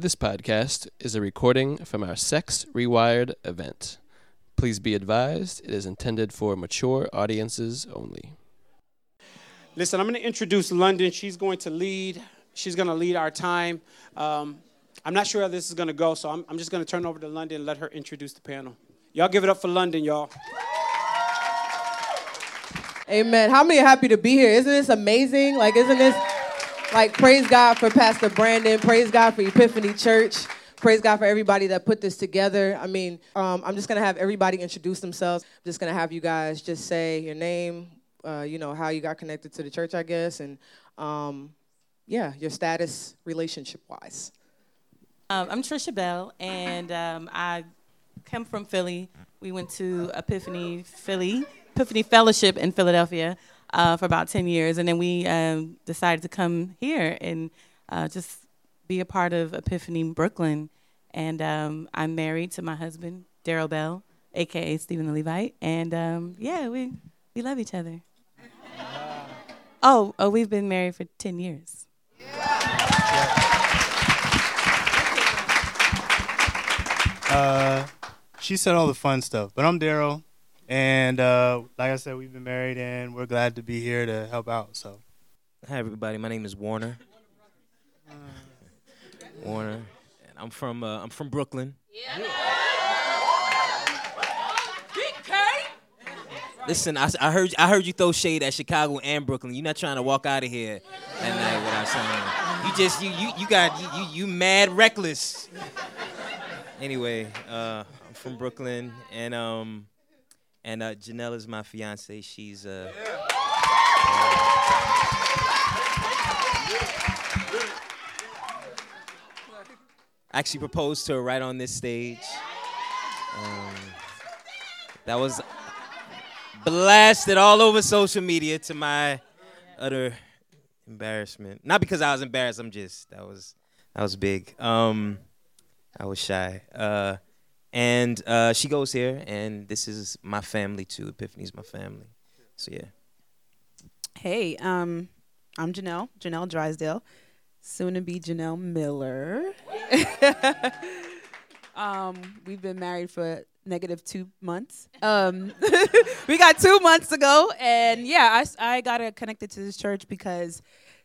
This podcast is a recording from our Sex Rewired event. Please be advised it is intended for mature audiences only. Listen, I'm going to introduce London. She's going to lead. She's going to lead our time. Um, I'm not sure how this is going to go, so I'm, I'm just going to turn over to London and let her introduce the panel. Y'all give it up for London, y'all. Amen. How many are happy to be here? Isn't this amazing? Like, isn't this like praise God for Pastor Brandon, praise God for Epiphany Church. Praise God for everybody that put this together. I mean, um, I'm just gonna have everybody introduce themselves. I'm just gonna have you guys just say your name, uh, you know, how you got connected to the church, I guess, and um, yeah, your status relationship wise. Um, I'm Trisha Bell, and um, I come from Philly. We went to Epiphany Philly, Epiphany Fellowship in Philadelphia uh, for about 10 years, and then we um, decided to come here and uh, just be a part of Epiphany Brooklyn. And um, I'm married to my husband, Daryl Bell, aka Stephen the Levite, and um, yeah, we we love each other. Oh, oh, we've been married for 10 years. Uh, she said all the fun stuff, but I'm Daryl, and uh, like I said, we've been married, and we're glad to be here to help out. So, Hi, everybody. My name is Warner. Warner, and I'm from uh, I'm from Brooklyn. Yeah. Listen, I, I heard I heard you throw shade at Chicago and Brooklyn. You're not trying to walk out of here that night without saying. You just you you you got you you, you mad reckless. Anyway, uh, I'm from Brooklyn, and um, and uh, Janelle is my fiance. She's uh. actually proposed to her right on this stage. Um, that was blasted all over social media to my utter embarrassment. Not because I was embarrassed. I'm just that was that was big. Um, I was shy. Uh, and uh, she goes here, and this is my family too. Epiphany's my family. So yeah. Hey, um, I'm Janelle, Janelle Drysdale, soon to be Janelle Miller. um, we've been married for negative two months. Um, we got two months to go, and yeah, I, I got connected to this church because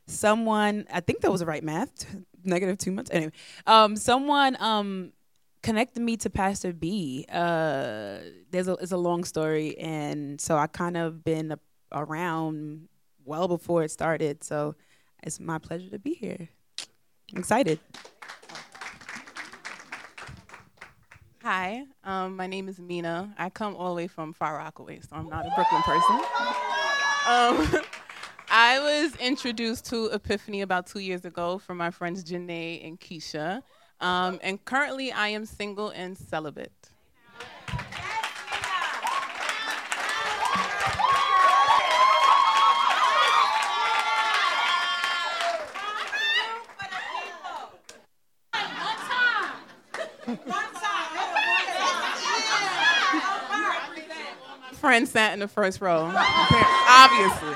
someone, I think that was the right math, negative two months. Anyway, um, someone um, connected me to Pastor B. Uh, there's a it's a long story, and so I kind of been a, around well before it started. So it's my pleasure to be here. I'm excited. Hi, um, my name is Mina. I come all the way from Far Rockaway, so I'm not a Brooklyn person. Um, I was introduced to Epiphany about two years ago from my friends Janae and Keisha. Um, and currently, I am single and celibate. Friend sat in the first row, obviously.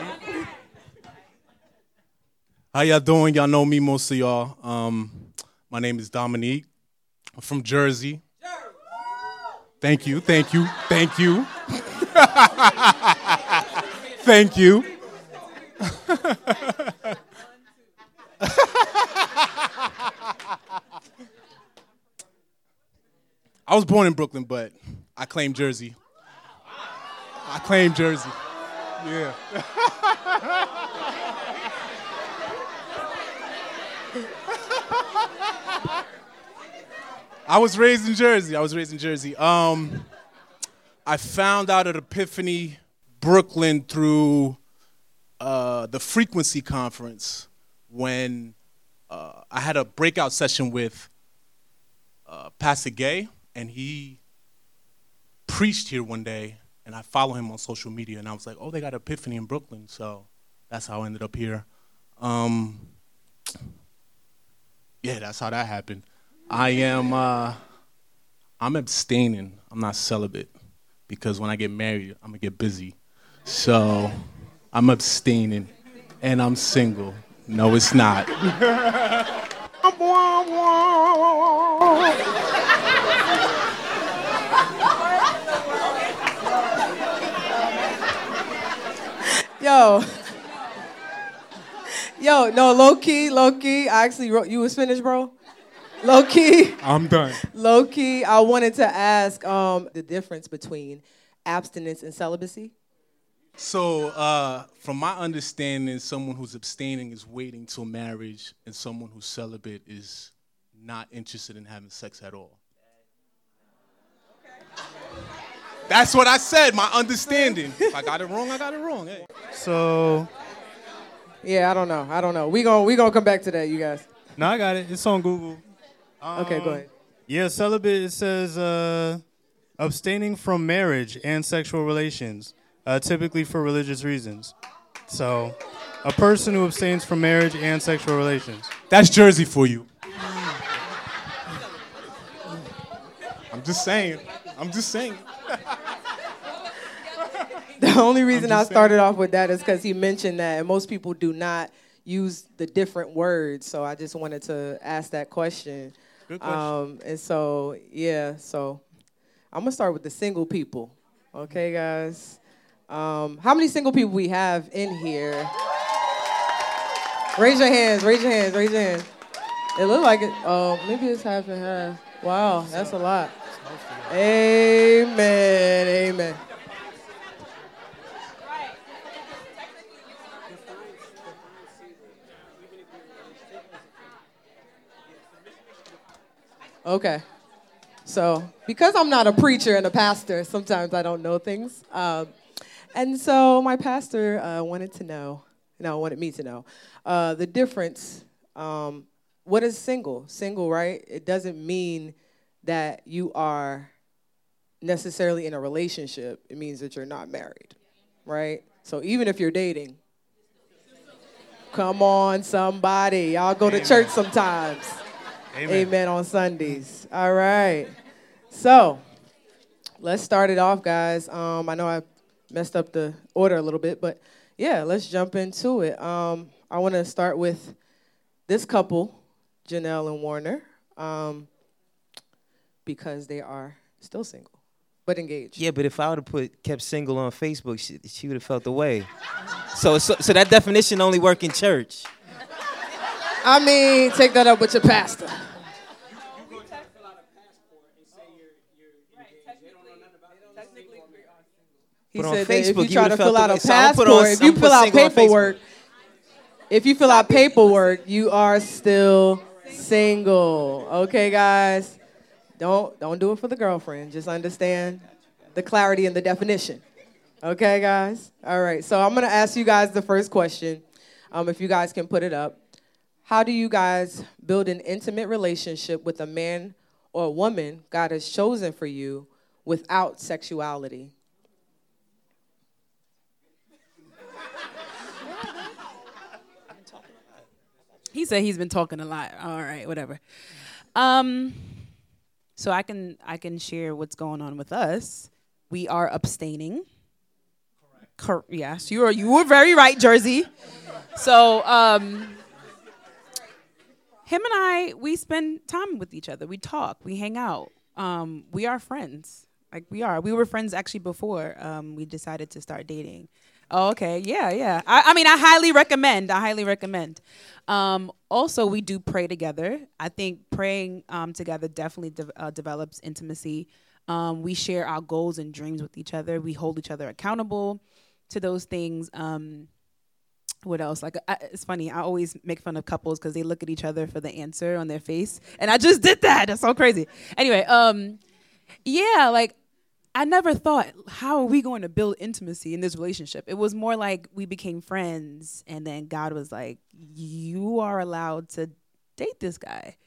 how y'all doing? Y'all know me, most of y'all. Um, my name is Dominique. I'm from Jersey. Thank you, thank you, thank you. thank you. I was born in Brooklyn, but I claim Jersey. I claim Jersey. Yeah. I was raised in Jersey. I was raised in Jersey. Um, I found out at Epiphany Brooklyn through uh, the Frequency Conference when uh, I had a breakout session with uh, Pastor Gay, and he preached here one day, and I follow him on social media, and I was like, oh, they got Epiphany in Brooklyn, so that's how I ended up here. Um, yeah, that's how that happened. I am. Uh, I'm abstaining. I'm not celibate because when I get married, I'm gonna get busy. So I'm abstaining, and I'm single. No, it's not. Yo. Yo, no, low key, low key. I actually wrote, you was finished, bro? Low key. I'm done. Low key, I wanted to ask um, the difference between abstinence and celibacy. So, uh, from my understanding, someone who's abstaining is waiting till marriage, and someone who's celibate is not interested in having sex at all. That's what I said, my understanding. If I got it wrong, I got it wrong. Hey. So, Yeah, I don't know. I don't know. We gon' we gonna come back to that, you guys. no, I got it. It's on Google. Okay, go Um, ahead. Yeah, celibate, it says uh, abstaining from marriage and sexual relations, uh, typically for religious reasons. So, a person who abstains from marriage and sexual relations. That's Jersey for you. I'm just saying. I'm just saying. The only reason I just saying. started off with that is because he mentioned that, and most people do not use the different words. So I just wanted to ask that question. Good question. Um, and so, yeah, so I'm gonna start with the single people. Okay, guys. Um, how many single people we have in here? Raise your hands. Raise your hands. Raise your hands. It looked like it. Oh, maybe it's half and half. Wow, that's a lot. Amen. Amen. Okay. So, because I'm not a preacher and a pastor, sometimes I don't know things. Um, and so, my pastor uh, wanted to know, no, wanted me to know, uh, the difference. Um, what is single? Single, right? It doesn't mean that you are necessarily in a relationship, it means that you're not married, right? So, even if you're dating, come on, somebody. Y'all go to church sometimes. Amen. Amen on Sundays. All right. So let's start it off, guys. Um, I know I messed up the order a little bit, but yeah, let's jump into it. Um, I want to start with this couple, Janelle and Warner, um, because they are still single, but engaged. Yeah, but if I would have put kept single on Facebook, she, she would have felt the way. So, so so that definition only work in church. I mean, take that up with your pastor. He But on said that if Facebook, you you try to fill out a way. So passport, on- if you fill out Facebook. paperwork, if you fill out paperwork, you are still single. Okay, guys, don't don't do it for the girlfriend. Just understand the clarity and the definition. Okay, guys. All right. So I'm gonna ask you guys the first question. Um, if you guys can put it up, how do you guys build an intimate relationship with a man or a woman God has chosen for you without sexuality? He said he's been talking a lot. All right, whatever. Um, so I can I can share what's going on with us. We are abstaining. Cor- yes, you are. You were very right, Jersey. So um, him and I, we spend time with each other. We talk. We hang out. Um, we are friends. Like we are. We were friends actually before um, we decided to start dating. Oh, okay. Yeah, yeah. I, I mean, I highly recommend. I highly recommend. Um, also, we do pray together. I think praying um, together definitely de- uh, develops intimacy. Um, we share our goals and dreams with each other. We hold each other accountable to those things. Um, what else? Like, I, it's funny. I always make fun of couples because they look at each other for the answer on their face, and I just did that. That's so crazy. Anyway, um, yeah, like I never thought, how are we going to build intimacy in this relationship? It was more like we became friends, and then God was like, you are allowed to date this guy.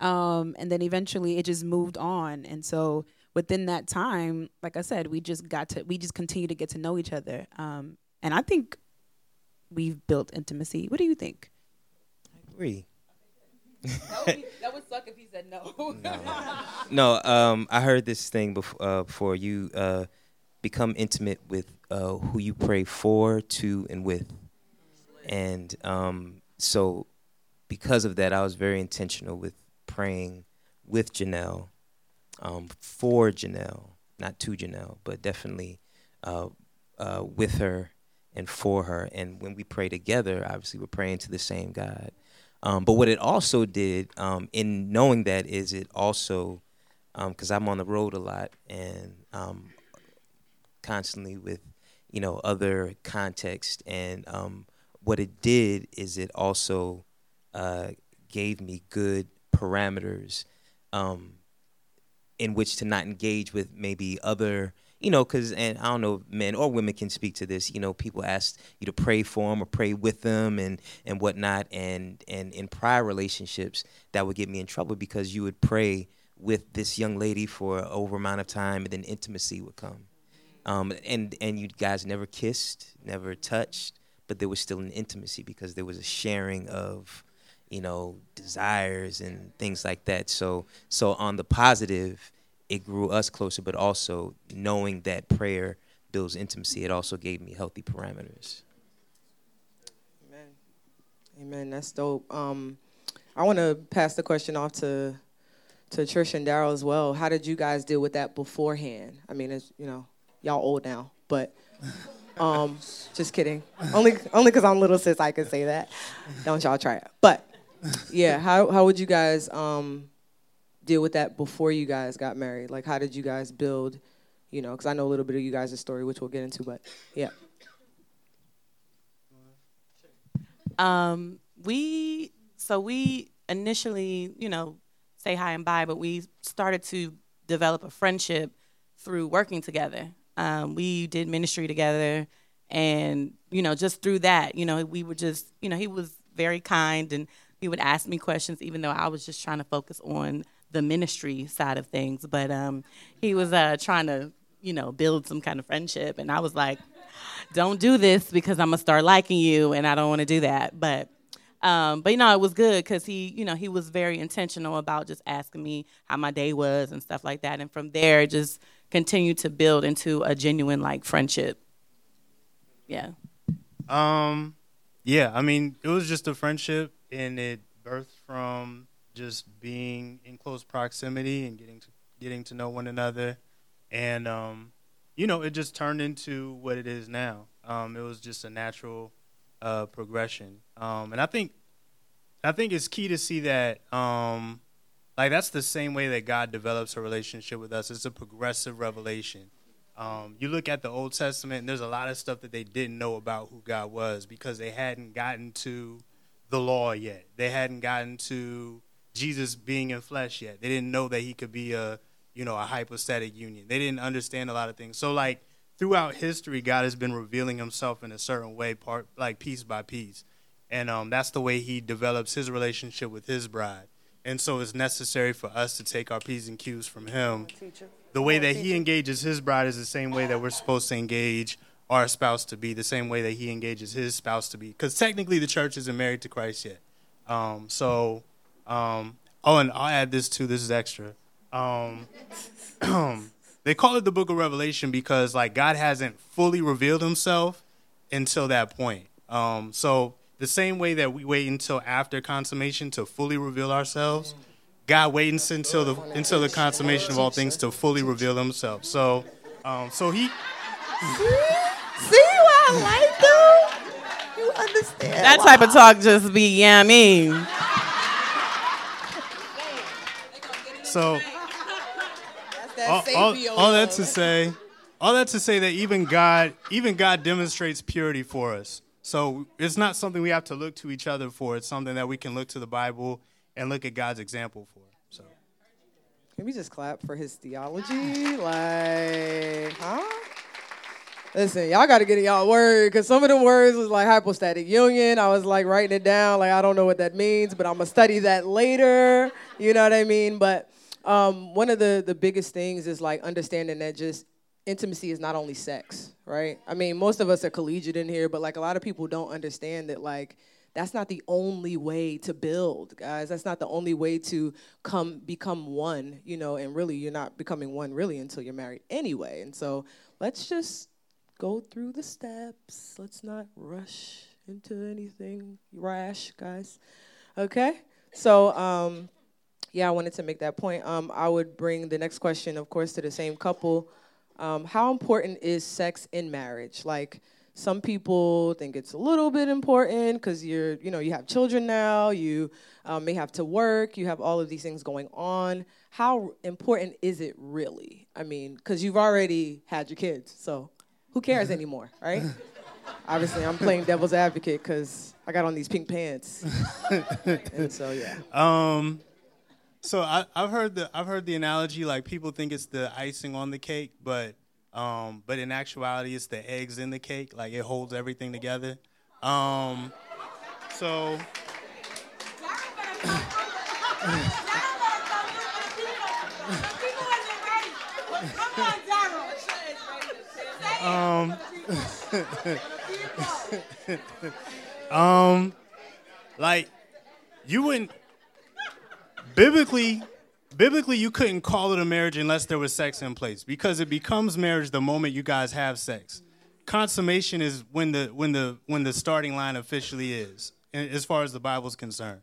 Um, and then eventually it just moved on. And so within that time, like I said, we just got to, we just continue to get to know each other. Um, and I think we've built intimacy. What do you think? I agree. That, would, suck if he said no. No, um, I heard this thing before. Uh, before you uh, become intimate with uh, who you pray for, to, and with, and um, so because of that, I was very intentional with praying with Janelle, um, for Janelle, not to Janelle, but definitely uh, uh, with her, and for her. And when we pray together, obviously we're praying to the same God. Um, but what it also did, um, in knowing that, is it also, because um, I'm on the road a lot and um, constantly with, you know, other context, and um, what it did is it also uh, gave me good parameters in which to not engage with maybe other you know, because and I don't know, men or women can speak to this. You know, people ask you to pray for them or pray with them and and whatnot. And and in prior relationships, that would get me in trouble because you would pray with this young lady for over amount of time, and then intimacy would come. Um, and and you guys never kissed, never touched, but there was still an intimacy because there was a sharing of, you know, desires and things like that. So so on the positive it grew us closer, but also knowing that prayer builds intimacy, it also gave me healthy parameters. Amen. Amen. That's dope. Um, I want to pass the question off to to Trish and Daryl as well. How did you guys deal with that beforehand? I mean, it's you know, y'all old now, but um, just kidding. Only only because I'm little sis, I can say that. Don't y'all try it. But yeah, how how would you guys um deal with that before you guys got married? Like, how did you guys build, you know, because I know a little bit of you guys' story, which we'll get into, but yeah. Um, we, so we initially, you know, say hi and bye, but we started to develop a friendship through working together. Um, we did ministry together, and, you know, just through that, you know, we were just, you know, he was very kind and he would ask me questions, even though I was just trying to focus on the ministry side of things. But um, he was uh, trying to, you know, build some kind of friendship, and I was like, "Don't do this because I'm gonna start liking you, and I don't want to do that." But um, but you know, it was good because he, you know, he was very intentional about just asking me how my day was and stuff like that, and from there, just continued to build into a genuine like friendship. Yeah. Um, yeah. I mean, it was just a friendship, and it birthed from just being in close proximity and getting to, getting to know one another, and um, you know, it just turned into what it is now. Um, it was just a natural uh, progression, um, and I think I think it's key to see that. Um, like that's the same way that God develops a relationship with us. It's a progressive revelation. Um, you look at the Old Testament, and there's a lot of stuff that they didn't know about who God was because they hadn't gotten to the law yet. They hadn't gotten to Jesus being in flesh yet. They didn't know that he could be a, you know, a hypostatic union. They didn't understand a lot of things. So like throughout history, God has been revealing himself in a certain way, part like piece by piece. And um, that's the way he develops his relationship with his bride. And so it's necessary for us to take our P's and Q's from him. The way that he engages his bride is the same way that we're supposed to engage our spouse to be, the same way that he engages his spouse to be. Because technically the church isn't married to Christ yet. Um, so um, oh, and I'll add this too. This is extra. Um, they call it the Book of Revelation because like God hasn't fully revealed Himself until that point. Um, so the same way that we wait until after consummation to fully reveal ourselves, God waits until the until the consummation of all things to fully reveal Himself. So, um, so He. See what I like, though? You understand? That type of talk just be yummy. So all, all, all that to say, all that to say that even God, even God demonstrates purity for us. So it's not something we have to look to each other for. It's something that we can look to the Bible and look at God's example for. So can we just clap for his theology? Like, huh? Listen, y'all got to get in y'all word because some of the words was like hypostatic union. I was like writing it down, like I don't know what that means, but I'm gonna study that later. You know what I mean? But um, one of the, the biggest things is like understanding that just intimacy is not only sex, right? I mean, most of us are collegiate in here, but like a lot of people don't understand that like that's not the only way to build, guys. That's not the only way to come become one, you know, and really you're not becoming one really until you're married anyway. And so let's just go through the steps. Let's not rush into anything rash, guys. Okay? So um yeah, I wanted to make that point. Um, I would bring the next question, of course, to the same couple. Um, how important is sex in marriage? Like, some people think it's a little bit important because you're, you know, you have children now, you um, may have to work, you have all of these things going on. How important is it really? I mean, because you've already had your kids, so who cares anymore, right? Obviously, I'm playing devil's advocate because I got on these pink pants, and so yeah. Um, so I, I've heard the I've heard the analogy like people think it's the icing on the cake, but um, but in actuality, it's the eggs in the cake. Like it holds everything together. Um, so. um, um, like you wouldn't biblically biblically you couldn't call it a marriage unless there was sex in place because it becomes marriage the moment you guys have sex. Consummation is when the when the when the starting line officially is as far as the bible's concerned.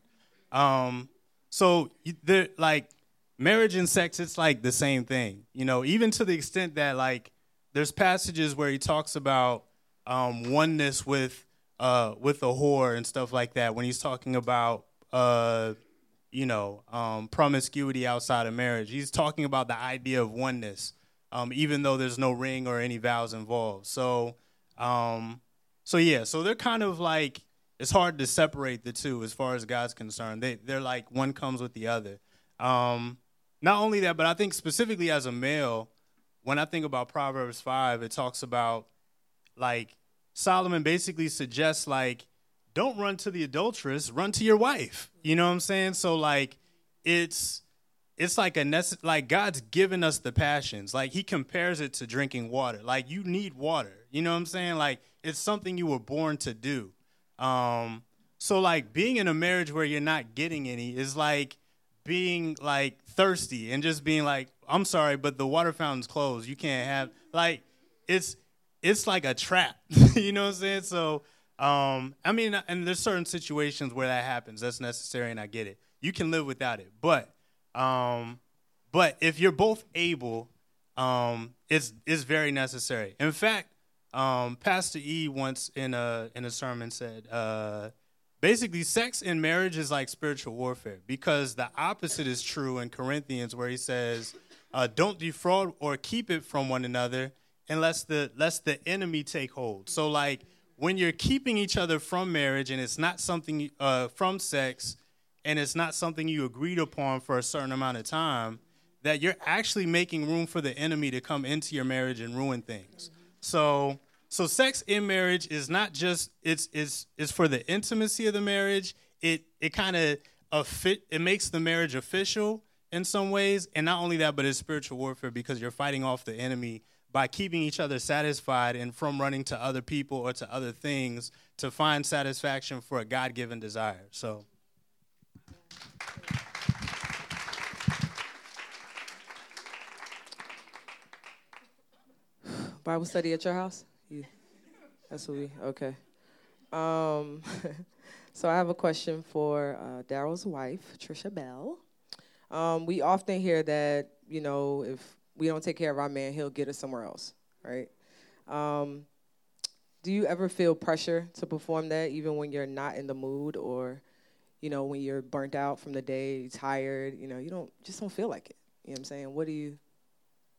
Um so there like marriage and sex it's like the same thing you know even to the extent that like there's passages where he talks about um, oneness with uh, with a whore and stuff like that when he's talking about uh, you know um, promiscuity outside of marriage. He's talking about the idea of oneness, um, even though there's no ring or any vows involved. So um, so yeah, so they're kind of like it's hard to separate the two as far as God's concerned. They they're like one comes with the other. Um, not only that, but I think specifically as a male, when I think about Proverbs 5, it talks about like Solomon basically suggests like don't run to the adulteress, run to your wife. You know what I'm saying? So like it's it's like a nece- like God's given us the passions. Like he compares it to drinking water. Like you need water. You know what I'm saying? Like it's something you were born to do. Um so like being in a marriage where you're not getting any is like being like thirsty and just being like, I'm sorry, but the water fountain's closed. You can't have like it's it's like a trap. you know what I'm saying? So um, I mean, and there's certain situations where that happens. That's necessary, and I get it. You can live without it, but um, but if you're both able, um, it's it's very necessary. In fact, um, Pastor E once in a in a sermon said, uh, basically, sex in marriage is like spiritual warfare because the opposite is true in Corinthians, where he says, uh, "Don't defraud or keep it from one another." unless the lest the enemy take hold. So like when you're keeping each other from marriage and it's not something uh, from sex and it's not something you agreed upon for a certain amount of time, that you're actually making room for the enemy to come into your marriage and ruin things. So so sex in marriage is not just it's it's it's for the intimacy of the marriage. It it kind of a fit it makes the marriage official in some ways, and not only that, but it's spiritual warfare because you're fighting off the enemy by keeping each other satisfied and from running to other people or to other things to find satisfaction for a God given desire. So. Bible study at your house? Yeah. That's what we, okay. Um, so I have a question for uh, Daryl's wife, Trisha Bell. Um, we often hear that, you know, if we don't take care of our man, he'll get us somewhere else, right? Um, do you ever feel pressure to perform that, even when you're not in the mood, or you know, when you're burnt out from the day, tired? You know, you don't just don't feel like it. You know what I'm saying? What do you?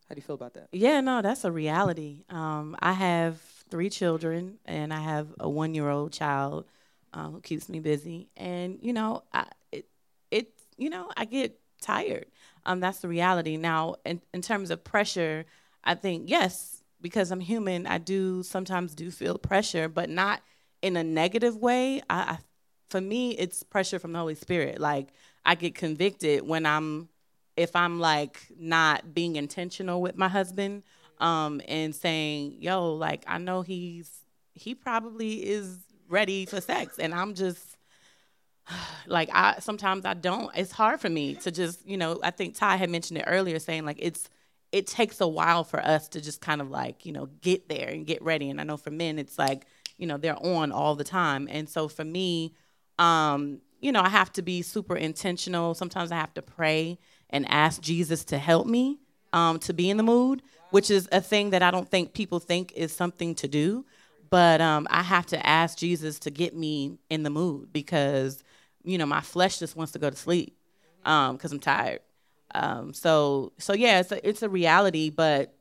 How do you feel about that? Yeah, no, that's a reality. Um, I have three children, and I have a one-year-old child uh, who keeps me busy. And you know, I it, it you know, I get tired. Um, that's the reality. Now, in, in terms of pressure, I think yes, because I'm human, I do sometimes do feel pressure, but not in a negative way. I, I for me, it's pressure from the Holy Spirit. Like I get convicted when I'm if I'm like not being intentional with my husband um, and saying, "Yo, like I know he's he probably is ready for sex," and I'm just like I sometimes I don't. It's hard for me to just, you know, I think Ty had mentioned it earlier saying like it's it takes a while for us to just kind of like, you know, get there and get ready. And I know for men it's like, you know, they're on all the time. And so for me, um, you know, I have to be super intentional. Sometimes I have to pray and ask Jesus to help me um, to be in the mood, which is a thing that I don't think people think is something to do but um, I have to ask Jesus to get me in the mood because you know my flesh just wants to go to sleep because I'm tired. Um, so so yeah, it's a, it's a reality, but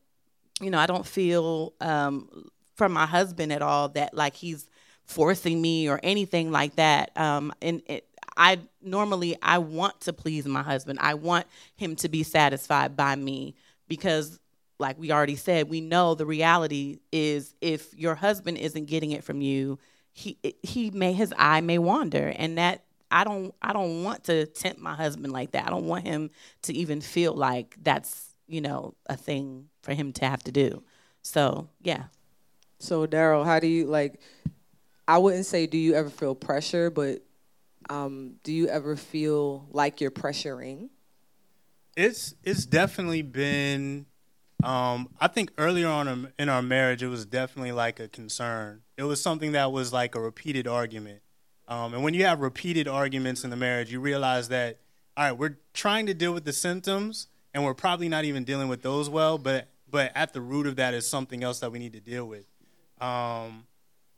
you know I don't feel um, from my husband at all that like he's forcing me or anything like that. Um, and it, I normally I want to please my husband. I want him to be satisfied by me because like we already said, we know the reality is if your husband isn't getting it from you, he he may his eye may wander and that I don't I don't want to tempt my husband like that. I don't want him to even feel like that's, you know, a thing for him to have to do. So, yeah. So Daryl, how do you like I wouldn't say do you ever feel pressure, but um, do you ever feel like you're pressuring? It's it's definitely been. Um, I think earlier on in our marriage, it was definitely like a concern. It was something that was like a repeated argument. Um, and when you have repeated arguments in the marriage, you realize that all right, we're trying to deal with the symptoms, and we're probably not even dealing with those well. But but at the root of that is something else that we need to deal with. Um,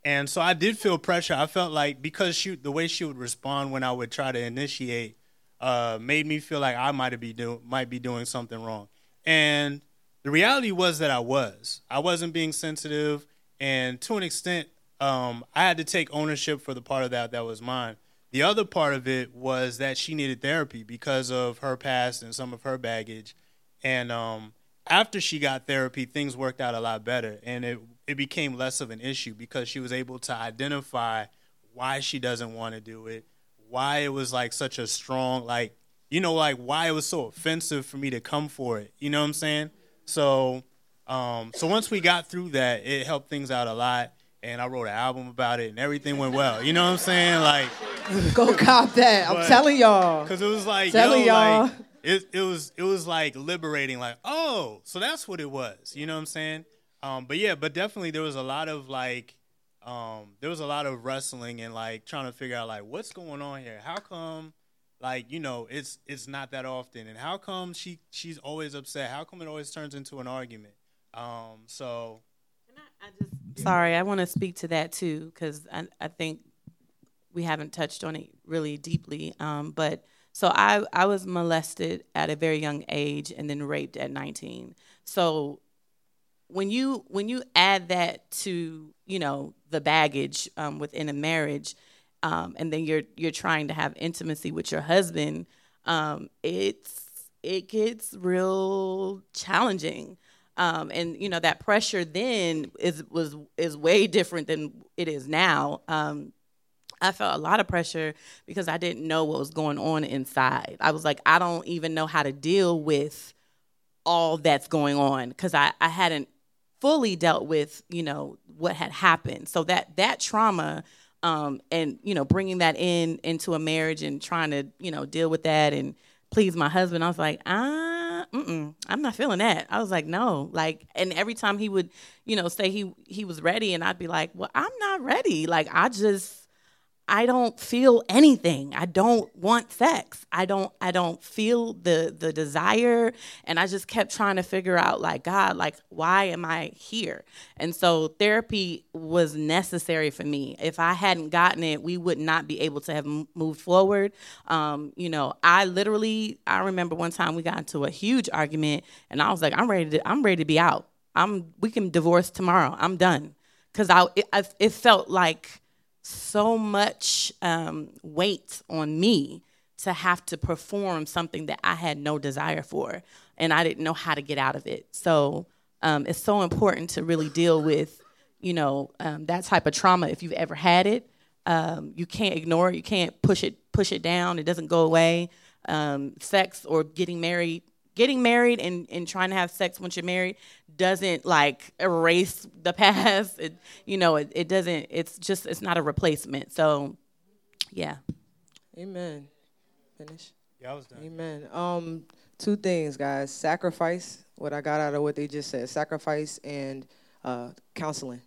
and so I did feel pressure. I felt like because she, the way she would respond when I would try to initiate, uh, made me feel like I might be do, might be doing something wrong. And the reality was that I was. I wasn't being sensitive, and to an extent, um, I had to take ownership for the part of that that was mine. The other part of it was that she needed therapy because of her past and some of her baggage. And um, after she got therapy, things worked out a lot better, and it it became less of an issue because she was able to identify why she doesn't want to do it, why it was like such a strong like you know like why it was so offensive for me to come for it. You know what I'm saying? So um so once we got through that, it helped things out a lot and I wrote an album about it and everything went well. You know what I'm saying? Like go cop that. I'm telling y'all. Cuz it was like telling yo, y'all. like it, it was it was like liberating like oh so that's what it was you know what i'm saying um, but yeah but definitely there was a lot of like um, there was a lot of wrestling and like trying to figure out like what's going on here how come like you know it's it's not that often and how come she she's always upset how come it always turns into an argument um, so Sorry, I want to speak to that too because I, I think we haven't touched on it really deeply. Um, but so I, I was molested at a very young age and then raped at 19. So when you when you add that to you know the baggage um, within a marriage, um, and then you're you're trying to have intimacy with your husband, um, it's it gets real challenging. Um, and you know that pressure then is was is way different than it is now. Um, I felt a lot of pressure because I didn't know what was going on inside. I was like, I don't even know how to deal with all that's going on because I, I hadn't fully dealt with you know what had happened. So that that trauma um, and you know bringing that in into a marriage and trying to you know deal with that and please my husband, I was like, mm-mm, I'm not feeling that. I was like, no, like, and every time he would, you know, say he he was ready, and I'd be like, well, I'm not ready. Like, I just, I don't feel anything. I don't want sex. I don't I don't feel the the desire and I just kept trying to figure out like God, like why am I here? And so therapy was necessary for me. If I hadn't gotten it, we would not be able to have moved forward. Um, you know, I literally I remember one time we got into a huge argument and I was like I'm ready to I'm ready to be out. I'm we can divorce tomorrow. I'm done. Cuz I it, I it felt like so much um, weight on me to have to perform something that I had no desire for, and I didn't know how to get out of it. So um, it's so important to really deal with, you know, um, that type of trauma if you've ever had it. Um, you can't ignore it. You can't push it push it down. It doesn't go away. Um, sex or getting married getting married and, and trying to have sex once you're married doesn't like erase the past. It, you know, it, it doesn't, it's just, it's not a replacement. So, yeah. Amen. Finish. Yeah, I was done. Amen. Um, two things, guys. Sacrifice. What I got out of what they just said. Sacrifice and uh, counseling.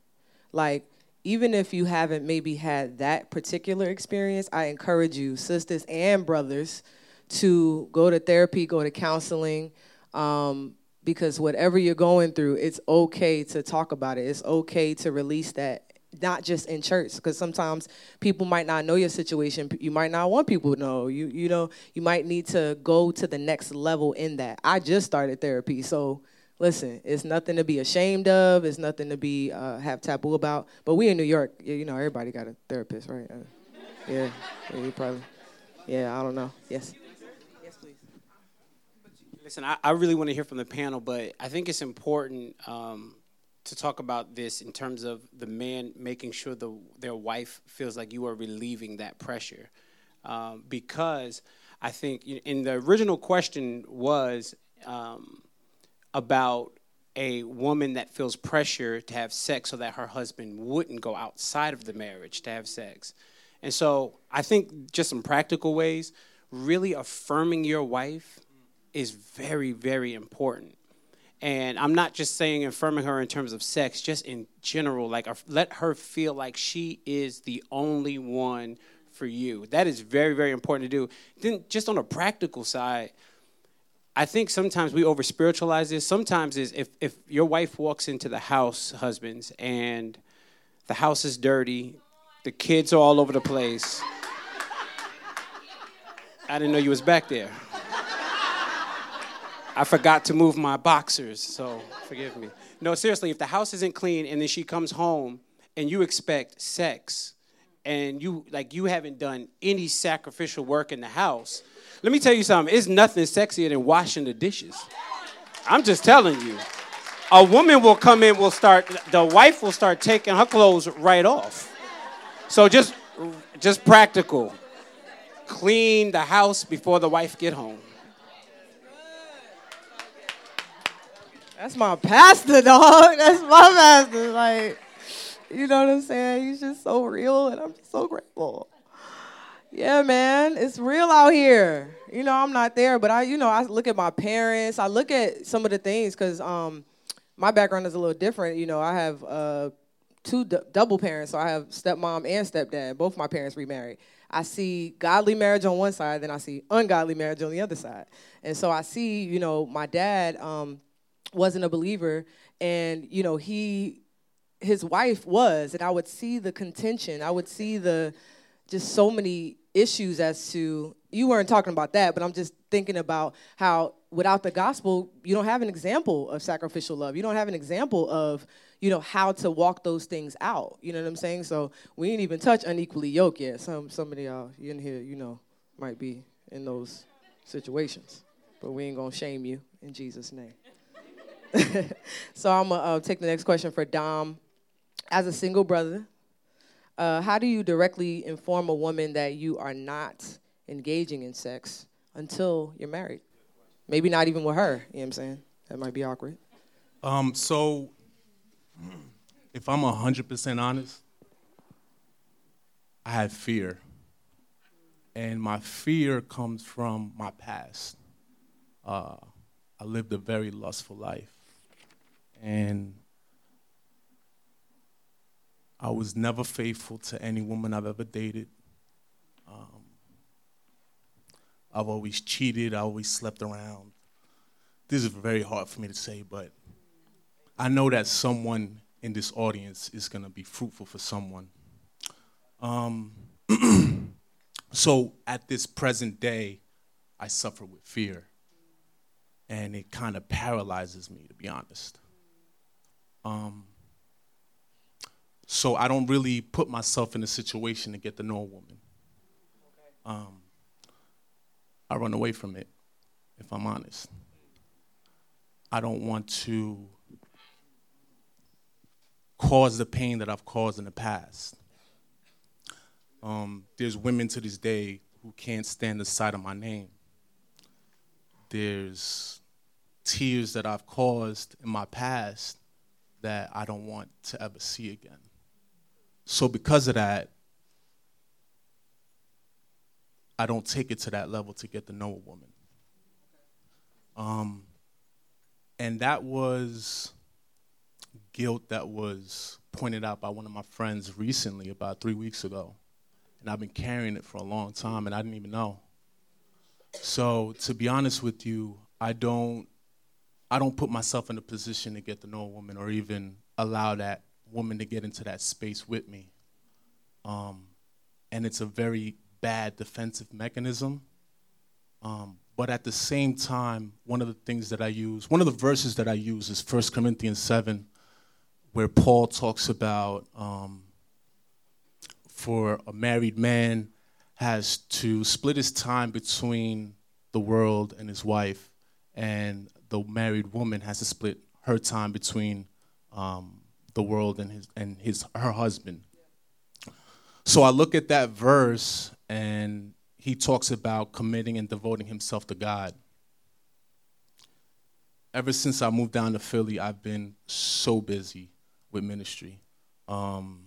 Like, even if you haven't maybe had that particular experience, I encourage you, sisters and brothers, to go to therapy, go to counseling. Um, because whatever you're going through, it's okay to talk about it. It's okay to release that not just in church because sometimes people might not know your situation. You might not want people to know. You you know you might need to go to the next level in that. I just started therapy so listen it's nothing to be ashamed of. It's nothing to be uh, have taboo about. But we in new york you know everybody got a therapist right? Uh, yeah, yeah you probably yeah i don't know. Yes Listen, I, I really want to hear from the panel, but I think it's important um, to talk about this in terms of the man making sure the, their wife feels like you are relieving that pressure. Um, because I think in the original question was um, about a woman that feels pressure to have sex so that her husband wouldn't go outside of the marriage to have sex. And so I think just some practical ways, really affirming your wife is very, very important. And I'm not just saying affirming her in terms of sex, just in general, like let her feel like she is the only one for you. That is very, very important to do. Then, just on a practical side, I think sometimes we over spiritualize this. Sometimes is if, if your wife walks into the house, husbands, and the house is dirty, the kids are all over the place. I didn't know you was back there. I forgot to move my boxers, so forgive me. No, seriously, if the house isn't clean and then she comes home and you expect sex and you like you haven't done any sacrificial work in the house, let me tell you something, it's nothing sexier than washing the dishes. I'm just telling you. A woman will come in, will start the wife will start taking her clothes right off. So just just practical. Clean the house before the wife get home. That's my pastor, dog. That's my pastor. Like, you know what I'm saying? He's just so real, and I'm so grateful. Yeah, man, it's real out here. You know, I'm not there, but I, you know, I look at my parents. I look at some of the things because um, my background is a little different. You know, I have uh, two d- double parents, so I have stepmom and stepdad. Both my parents remarried. I see godly marriage on one side, then I see ungodly marriage on the other side. And so I see, you know, my dad. Um, wasn't a believer and you know he his wife was and i would see the contention. I would see the just so many issues as to you weren't talking about that but i'm just thinking about how without the gospel you don't have an example of sacrificial love. You don't have an example of you know how to walk those things out. You know what i'm saying? So we didn't even touch unequally yoked yet. Some somebody y'all in here you know might be in those situations but we ain't gonna shame you in jesus name so I'm gonna uh, take the next question for Dom. As a single brother, uh, how do you directly inform a woman that you are not engaging in sex until you're married? Maybe not even with her. You know what I'm saying? That might be awkward. Um, so, if I'm 100% honest, I have fear. And my fear comes from my past. Uh, I lived a very lustful life and I was never faithful to any woman I've ever dated. Um, I've always cheated, I always slept around. This is very hard for me to say, but I know that someone in this audience is going to be fruitful for someone. Um, so at this present day, I suffer with fear. And it kind of paralyzes me, to be honest. Um, so I don't really put myself in a situation to get to know a woman. Um, I run away from it, if I'm honest. I don't want to cause the pain that I've caused in the past. Um, there's women to this day who can't stand the sight of my name. There's tears that I've caused in my past that I don't want to ever see again. So, because of that, I don't take it to that level to get to know a woman. Um, and that was guilt that was pointed out by one of my friends recently, about three weeks ago. And I've been carrying it for a long time, and I didn't even know. So, to be honest with you, I don't I don't put myself in a position to get to know a woman or even allow that woman to get into that space with me. Um, and it's a very bad defensive mechanism. Um, but at the same time, one of the things that I use, one of the verses that I use is 1 Corinthians 7, where Paul talks about um, for a married man has to split his time between the world and his wife, and the married woman has to split her time between um, the world and his and his her husband. So I look at that verse, and he talks about committing and devoting himself to God. Ever since I moved down to Philly, I've been so busy with ministry. Um,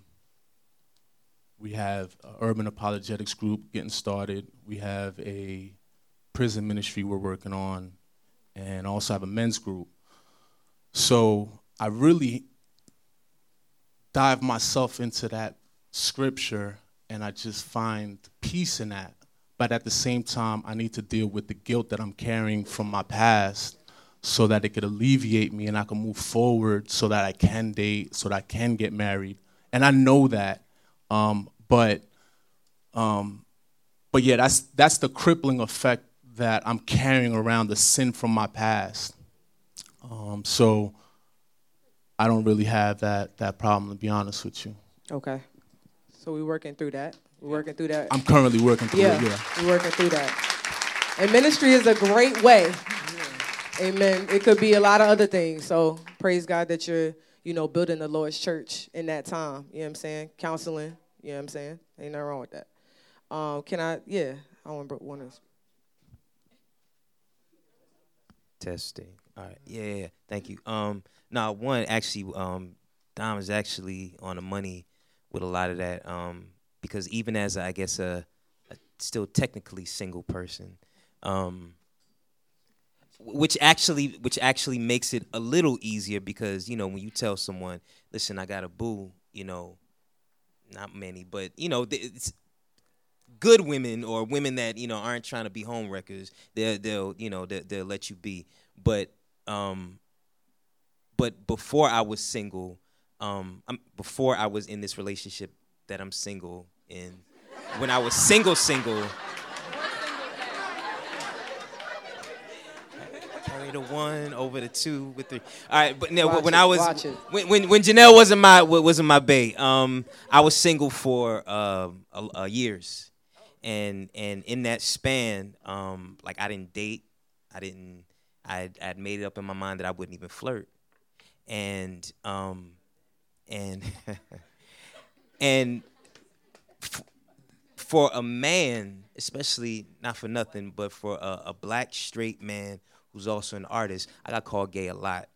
we have an urban apologetics group getting started. We have a prison ministry we're working on, and also have a men's group. So I really dive myself into that scripture, and I just find peace in that. But at the same time, I need to deal with the guilt that I'm carrying from my past so that it could alleviate me and I can move forward so that I can date, so that I can get married. And I know that. Um, but um, but yeah, that's that's the crippling effect that I'm carrying around the sin from my past. Um, so I don't really have that that problem to be honest with you. Okay. So we're working through that. We're working through that. I'm currently working through yeah, it, yeah. We're working through that. And ministry is a great way. Amen. It could be a lot of other things. So praise God that you're, you know, building the Lord's church in that time. You know what I'm saying? Counseling. You know what I'm saying? Ain't nothing wrong with that. Um, can I? Yeah, I want to one of. Testing. All right. Yeah, yeah, yeah. Thank you. Um, now one actually, um, Dom is actually on the money with a lot of that. Um, because even as I guess a, a still technically single person, um, which actually which actually makes it a little easier because you know when you tell someone, listen, I got a boo, you know, not many, but you know, it's good women or women that you know aren't trying to be home wreckers. They'll they'll you know they'll, they'll let you be. But um, but before I was single, um, I'm, before I was in this relationship that I'm single in, when I was single single. Carry the one over the two with the. All right, but no, Watch when it, I was when, when when Janelle wasn't my wa- wasn't my bae, um, I was single for a, a years, and and in that span, um, like I didn't date, I didn't, I I'd made it up in my mind that I wouldn't even flirt, and um, and and f- for a man, especially not for nothing, but for a, a black straight man who's also an artist, I got called gay a lot,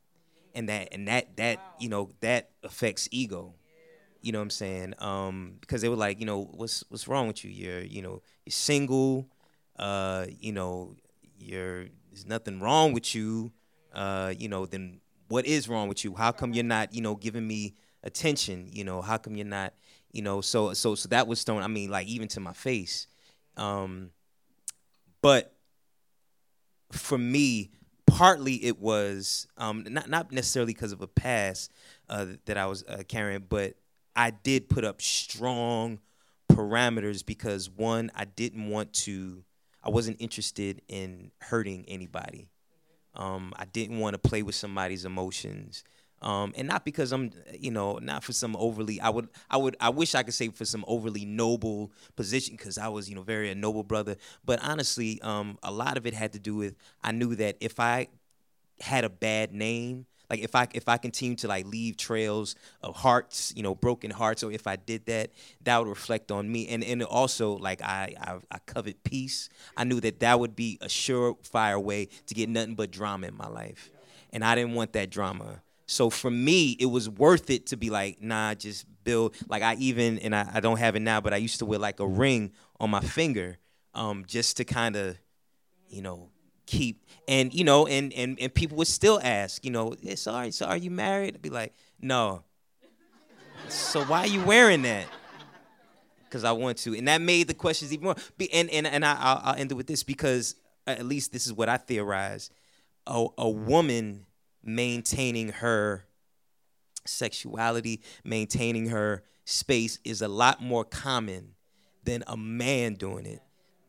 and that and that that you know that affects ego. You know what I'm saying? Um, because they were like, you know, what's what's wrong with you? You're you know you're single. Uh, you know, you're there's nothing wrong with you. Uh, you know, then what is wrong with you? How come you're not you know giving me attention? You know, how come you're not you know? So so so that was thrown. I mean, like even to my face. Um, but for me, partly it was um, not not necessarily because of a past uh, that I was uh, carrying, but I did put up strong parameters because one, I didn't want to, I wasn't interested in hurting anybody. Um, I didn't want to play with somebody's emotions. Um, and not because I'm, you know, not for some overly. I would, I would, I wish I could say for some overly noble position because I was, you know, very a noble brother. But honestly, um, a lot of it had to do with I knew that if I had a bad name, like if I if I continue to like leave trails of hearts, you know, broken hearts, or if I did that, that would reflect on me. And and also like I I, I covet peace. I knew that that would be a surefire way to get nothing but drama in my life, and I didn't want that drama. So for me, it was worth it to be like, nah, just build. Like I even, and I, I don't have it now, but I used to wear like a ring on my finger, um, just to kind of, you know, keep. And you know, and and and people would still ask, you know, yeah, sorry, so are you married? I'd be like, no. so why are you wearing that? Because I want to, and that made the questions even more. Be, and and and I, I'll, I'll end it with this because at least this is what I theorize. A, a woman maintaining her sexuality, maintaining her space is a lot more common than a man doing it.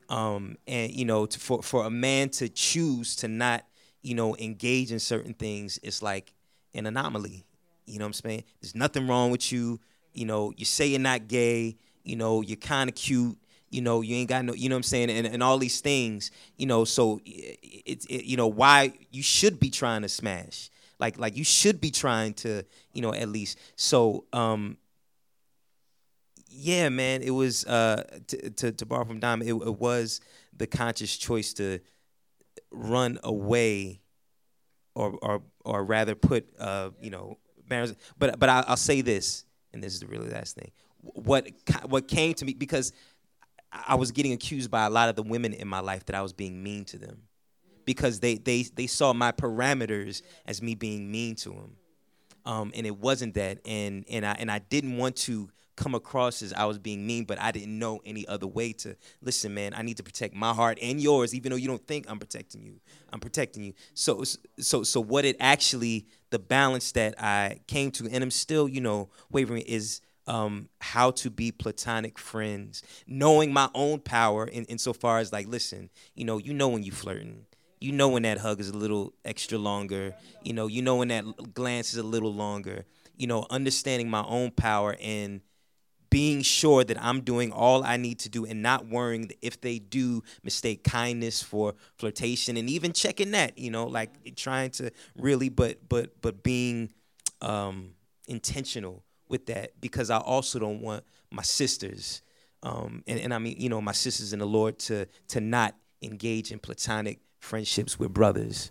Um, and you know, to, for for a man to choose to not, you know, engage in certain things, it's like an anomaly. You know what I'm saying? There's nothing wrong with you. You know, you say you're not gay. You know, you're kind of cute. You know, you ain't got no. You know what I'm saying? And, and all these things. You know, so it's it, you know why you should be trying to smash. Like like you should be trying to you know at least. So um, yeah, man, it was uh, to, to, to borrow from Dom. It, it, was the conscious choice to run away, or or or rather put uh, you know barriers. But but I, will say this, and this is the really last thing. What what came to me because I was getting accused by a lot of the women in my life that I was being mean to them because they they they saw my parameters as me being mean to them, um, and it wasn't that, and and I and I didn't want to come across as I was being mean, but I didn't know any other way to listen, man. I need to protect my heart and yours, even though you don't think I'm protecting you. I'm protecting you. So, so, so, what it actually, the balance that I came to, and I'm still, you know, wavering, is um, how to be platonic friends, knowing my own power in insofar as like, listen, you know, you know when you flirting. You know when that hug is a little extra longer. You know, you know when that glance is a little longer. You know, understanding my own power and being sure that I'm doing all I need to do and not worrying if they do mistake kindness for flirtation and even checking that, you know, like trying to really but but but being um intentional with that because I also don't want my sisters um and, and I mean, you know, my sisters in the Lord to to not engage in platonic friendships with brothers.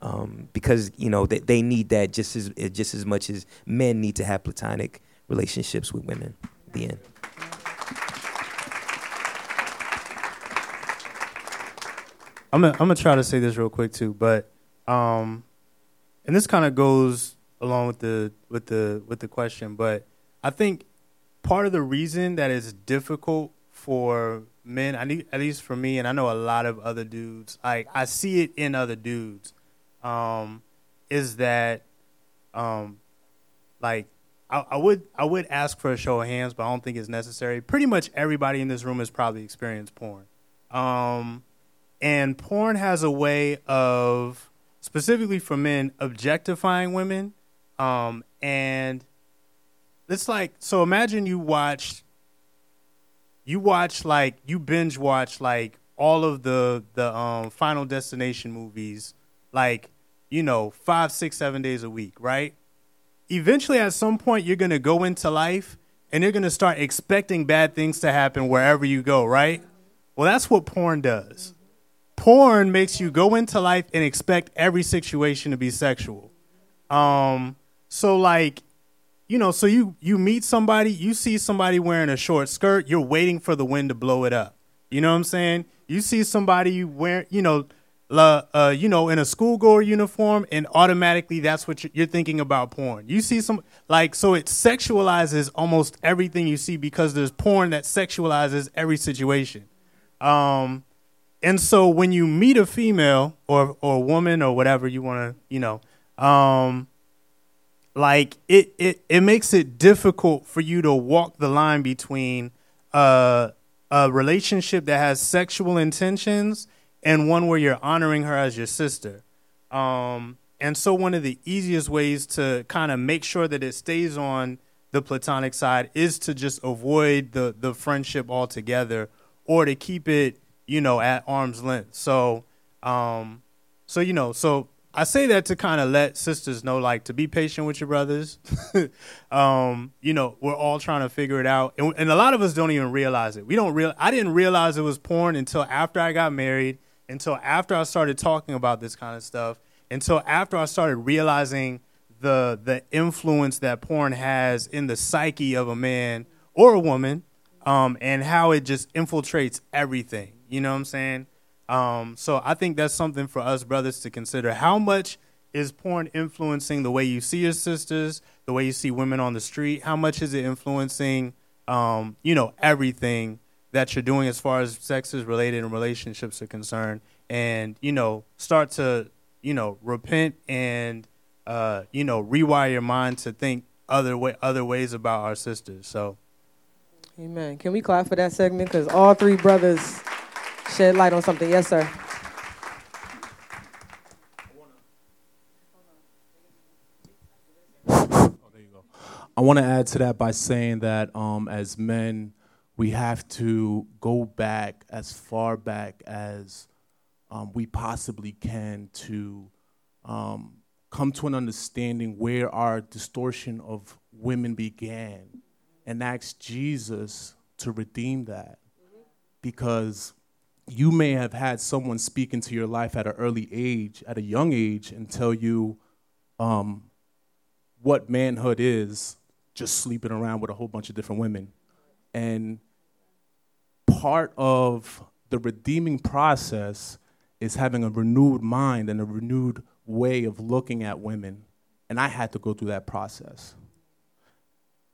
Um, because you know they, they need that just as just as much as men need to have platonic relationships with women the end. I'm gonna, I'm gonna try to say this real quick too, but um, and this kind of goes along with the with the with the question, but I think part of the reason that it's difficult for men, I need, at least for me, and I know a lot of other dudes, like I see it in other dudes, um, is that um, like I, I, would I would ask for a show of hands, but I don't think it's necessary. Pretty much everybody in this room has probably experienced porn, um, and porn has a way of specifically for men objectifying women, um, and it's like so. Imagine you watch, you watch like you binge watch like all of the the um, Final Destination movies, like you know five, six, seven days a week, right? Eventually at some point you're going to go into life and you're going to start expecting bad things to happen wherever you go, right? Well, that's what porn does. Porn makes you go into life and expect every situation to be sexual. Um, so like, you know, so you you meet somebody, you see somebody wearing a short skirt, you're waiting for the wind to blow it up. You know what I'm saying? You see somebody wearing, you know, uh, you know, in a schoolgirl uniform, and automatically that's what you're thinking about porn. You see some like so it sexualizes almost everything you see because there's porn that sexualizes every situation. Um, and so when you meet a female or or a woman or whatever you want to, you know, um, like it it it makes it difficult for you to walk the line between uh, a relationship that has sexual intentions and one where you're honoring her as your sister. Um, and so, one of the easiest ways to kind of make sure that it stays on the platonic side is to just avoid the the friendship altogether, or to keep it, you know, at arm's length. So, um, so you know, so I say that to kind of let sisters know, like, to be patient with your brothers. um, you know, we're all trying to figure it out, and, and, a lot of us don't even realize it. We don't real. I didn't realize it was porn until after I got married until after I started talking about this kind of stuff, until after I started realizing the the influence that porn has in the psyche of a man or a woman, um, and how it just infiltrates everything. You know what I'm saying? Um, so I think that's something for us brothers to consider. How much is porn influencing the way you see your sisters, the way you see women on the street? How much is it influencing, um, you know, everything that you're doing as far as sex is related and relationships are concerned and you know start to you know repent and uh, you know rewire your mind to think other way other ways about our sisters. So Amen. Can we clap for that segment? Because all three brothers shed light on something. Yes, sir. I want to add to that by saying that um, as men, we have to go back as far back as um, we possibly can to um, come to an understanding where our distortion of women began and ask Jesus to redeem that. Because you may have had someone speak into your life at an early age, at a young age, and tell you um, what manhood is just sleeping around with a whole bunch of different women. And part of the redeeming process is having a renewed mind and a renewed way of looking at women. And I had to go through that process.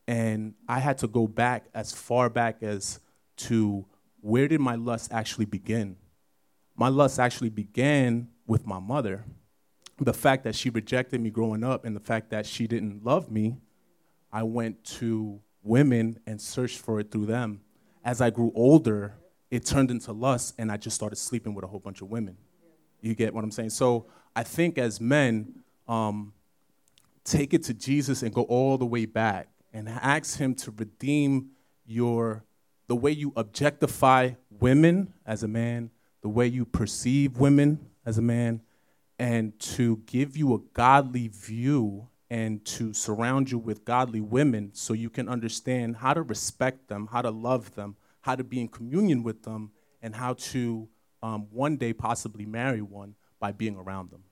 And I had to go back as far back as to where did my lust actually begin? My lust actually began with my mother. The fact that she rejected me growing up and the fact that she didn't love me I went to women and searched for it through them. As I grew older, it turned into lust, and I just started sleeping with a whole bunch of women. You get what I'm saying? So I think as men, um, take it to Jesus and go all the way back and ask Him to redeem your the way you objectify women as a man, the way you perceive women as a man, and to give you a godly view and to surround you with godly women so you can understand how to respect them, how to love them, how to be in communion with them, and how to um, one day possibly marry one by being around them.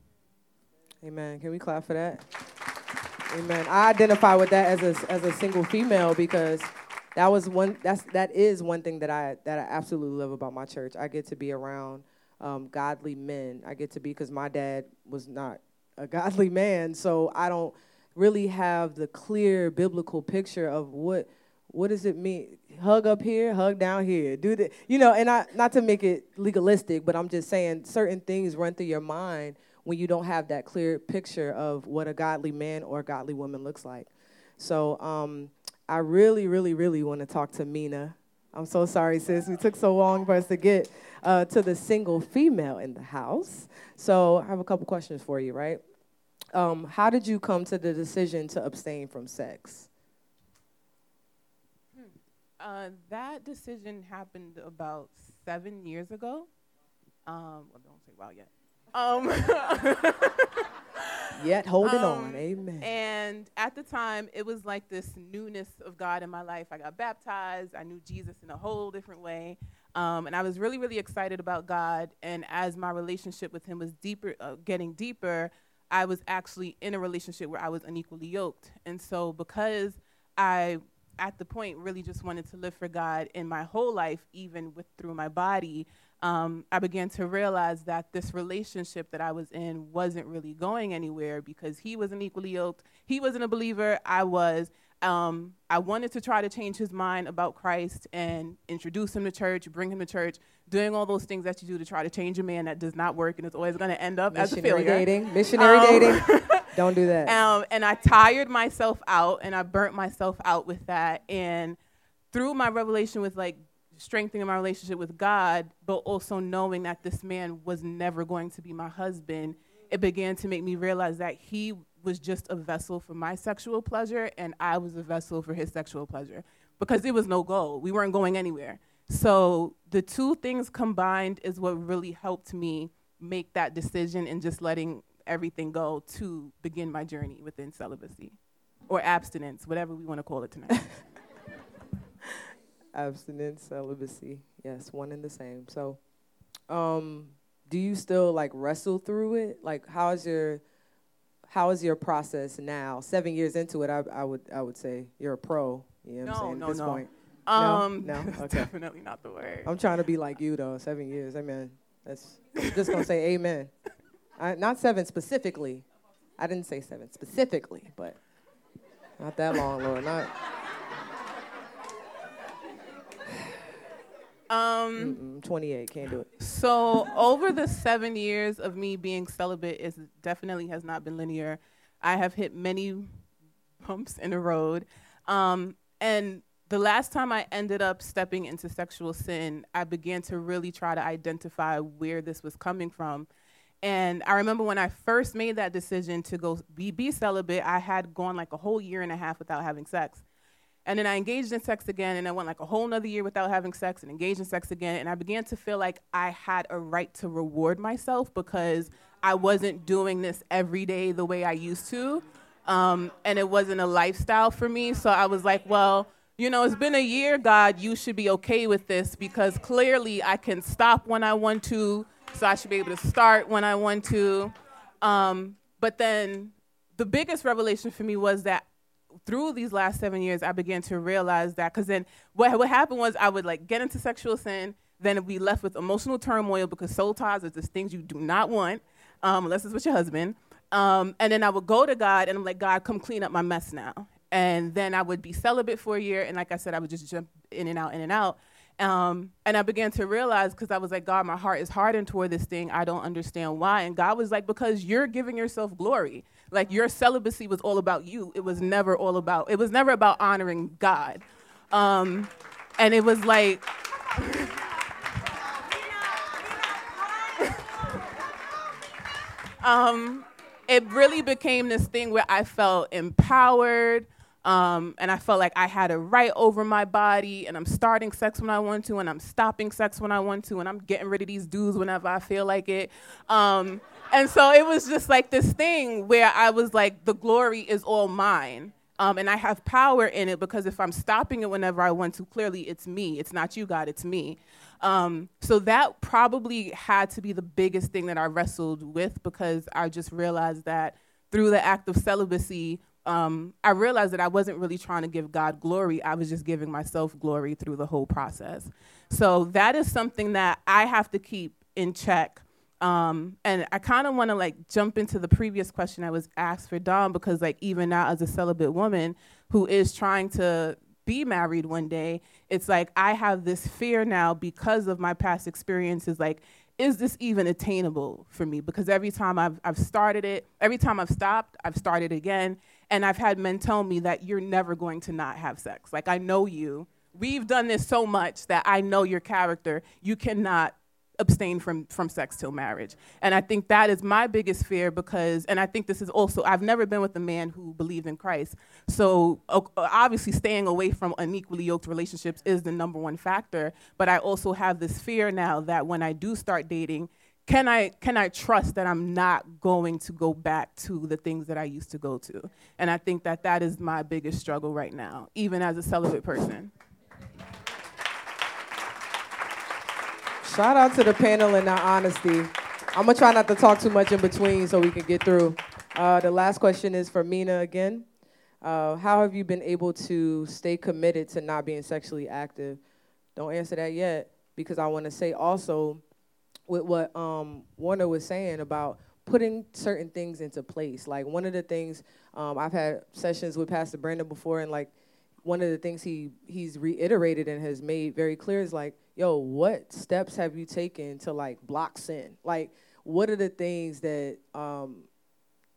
Amen. Can we clap for that? Amen. I identify with that as a, as a single female because that was one that's that is one thing that I that I absolutely love about my church. I get to be around um, godly men. I get to be because my dad was not a godly man, so I don't really have the clear biblical picture of what what does it mean? Hug up here hug down here. Do the you know and i not to make it legalistic but i'm just saying certain things run through your mind when you don't have that clear picture of what a godly man or godly woman looks like. So um, i really really really want to talk to mina i'm so sorry sis we took so long for us to get uh, to the single female in the house so i have a couple questions for you right um, how did you come to the decision to abstain from sex? Uh, that decision happened about seven years ago. Um, well, don't say wow yet. Um, Yet holding um, on, amen. And at the time, it was like this newness of God in my life. I got baptized. I knew Jesus in a whole different way. Um, and I was really, really excited about God. And as my relationship with Him was deeper, uh, getting deeper, I was actually in a relationship where I was unequally yoked. And so because I at the point really just wanted to live for God in my whole life, even with through my body, um, I began to realize that this relationship that I was in wasn't really going anywhere because he wasn't equally yoked. He wasn't a believer. I was. Um, I wanted to try to change his mind about Christ and introduce him to church, bring him to church, doing all those things that you do to try to change a man that does not work and is always going to end up as a Missionary failure. dating, missionary Um, dating. Don't do that. Um, and I tired myself out and I burnt myself out with that. And through my revelation with like strengthening my relationship with God, but also knowing that this man was never going to be my husband, it began to make me realize that he was just a vessel for my sexual pleasure and I was a vessel for his sexual pleasure because it was no goal. We weren't going anywhere. So the two things combined is what really helped me make that decision and just letting everything go to begin my journey within celibacy or abstinence, whatever we want to call it tonight. Abstinence, celibacy. Yes, one and the same. So, um, do you still like wrestle through it? Like, how is your how is your process now? Seven years into it, I, I would I would say you're a pro. You know what I'm No, saying? no, At this no. point. Um, no, no. Okay. definitely not the word. I'm trying to be like you though. Seven years. Amen. That's I'm just gonna say amen. I, not seven specifically. I didn't say seven specifically, but not that long, Lord. Not. Um, 28. Can't do it. So over the seven years of me being celibate, is definitely has not been linear. I have hit many bumps in the road. Um, and the last time I ended up stepping into sexual sin, I began to really try to identify where this was coming from. And I remember when I first made that decision to go be, be celibate, I had gone like a whole year and a half without having sex. And then I engaged in sex again, and I went like a whole nother year without having sex and engaged in sex again. And I began to feel like I had a right to reward myself because I wasn't doing this every day the way I used to. Um, and it wasn't a lifestyle for me. So I was like, well, you know, it's been a year, God, you should be okay with this because clearly I can stop when I want to, so I should be able to start when I want to. Um, but then the biggest revelation for me was that through these last seven years, I began to realize that because then what, what happened was I would like get into sexual sin, then be left with emotional turmoil because soul ties is just things you do not want, um, unless it's with your husband. Um, and then I would go to God and I'm like, God, come clean up my mess now and then I would be celibate for a year, and like I said, I would just jump in and out, in and out. Um, and I began to realize because I was like, God, my heart is hardened toward this thing. I don't understand why. And God was like, because you're giving yourself glory. Like your celibacy was all about you. It was never all about. It was never about honoring God. Um, and it was like. um, it really became this thing where I felt empowered. Um, and I felt like I had a right over my body, and I'm starting sex when I want to, and I'm stopping sex when I want to, and I'm getting rid of these dudes whenever I feel like it. Um, and so it was just like this thing where I was like, the glory is all mine. Um, and I have power in it because if I'm stopping it whenever I want to, clearly it's me. It's not you, God, it's me. Um, so that probably had to be the biggest thing that I wrestled with because I just realized that through the act of celibacy, um, I realized that I wasn't really trying to give God glory. I was just giving myself glory through the whole process. So that is something that I have to keep in check. Um, and I kind of want to like jump into the previous question I was asked for Dom because like even now as a celibate woman who is trying to be married one day, it's like I have this fear now because of my past experiences. Like, is this even attainable for me? Because every time I've, I've started it, every time I've stopped, I've started again. And I've had men tell me that you're never going to not have sex. Like, I know you. We've done this so much that I know your character. You cannot abstain from from sex till marriage and i think that is my biggest fear because and i think this is also i've never been with a man who believed in christ so obviously staying away from unequally yoked relationships is the number one factor but i also have this fear now that when i do start dating can I can I trust that I'm not going to go back to the things that I used to go to? And I think that that is my biggest struggle right now, even as a celibate person. Shout out to the panel and their honesty. I'm gonna try not to talk too much in between so we can get through. Uh, the last question is for Mina again. Uh, how have you been able to stay committed to not being sexually active? Don't answer that yet because I want to say also with what um, Warner was saying about putting certain things into place. Like one of the things um, I've had sessions with Pastor Brandon before, and like one of the things he he's reiterated and has made very clear is like yo, what steps have you taken to like block sin? Like, what are the things that um,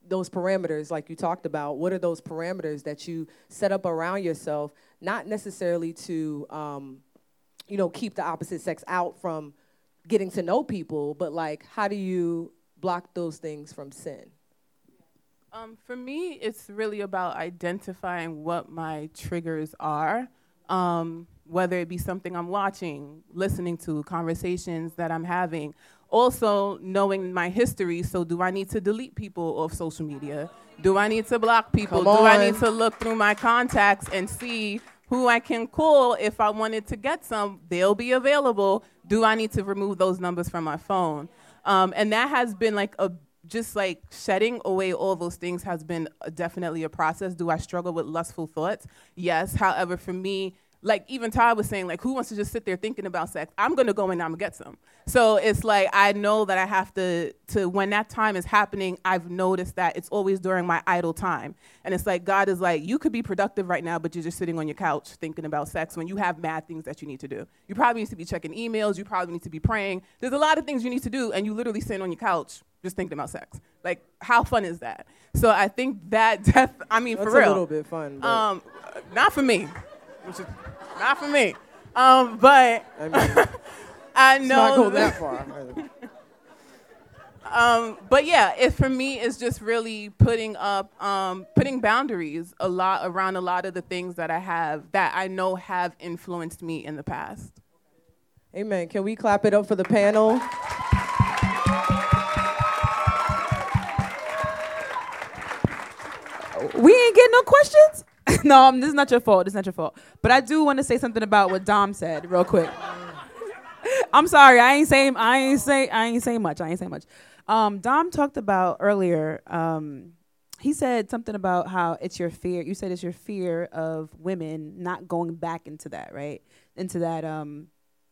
those parameters, like you talked about, what are those parameters that you set up around yourself, not necessarily to, um, you know, keep the opposite sex out from getting to know people, but like, how do you block those things from sin? Um, for me, it's really about identifying what my triggers are. Um, whether it be something I'm watching, listening to, conversations that I'm having. Also, knowing my history. So, do I need to delete people off social media? Do I need to block people? Do. I need to look through my contacts and see who I can call if I wanted to get some? They'll be available. Do I need to remove those numbers from my phone? Um, and that has been like a just like shedding away all those things has been definitely a process. Do I struggle with lustful thoughts? Yes. However, for me, like even Todd was saying, like who wants to just sit there thinking about sex? I'm gonna go and I'm gonna get some. So it's like I know that I have to to when that time is happening, I've noticed that it's always during my idle time. And it's like God is like, you could be productive right now, but you're just sitting on your couch thinking about sex when you have mad things that you need to do. You probably need to be checking emails, you probably need to be praying. There's a lot of things you need to do, and you literally sit on your couch just thinking about sex. Like, how fun is that? So I think that def. I mean, That's for real. a little bit fun. But Um, not for me. Which is not for me. Um, but I mean, I know not go that- that far. um, but yeah, it for me is just really putting up, um, putting boundaries a lot around a lot of the things that I have that I know have influenced me in the past. Amen. Can we clap it up for the panel? We ain't getting no questions. no, um, this is not your fault. This is not your fault. But I do want to say something about what Dom said, real quick. I'm sorry. I ain't saying. I ain't say. I ain't saying much. I ain't saying much. Um, Dom talked about earlier. Um, he said something about how it's your fear. You said it's your fear of women not going back into that, right? Into that, um,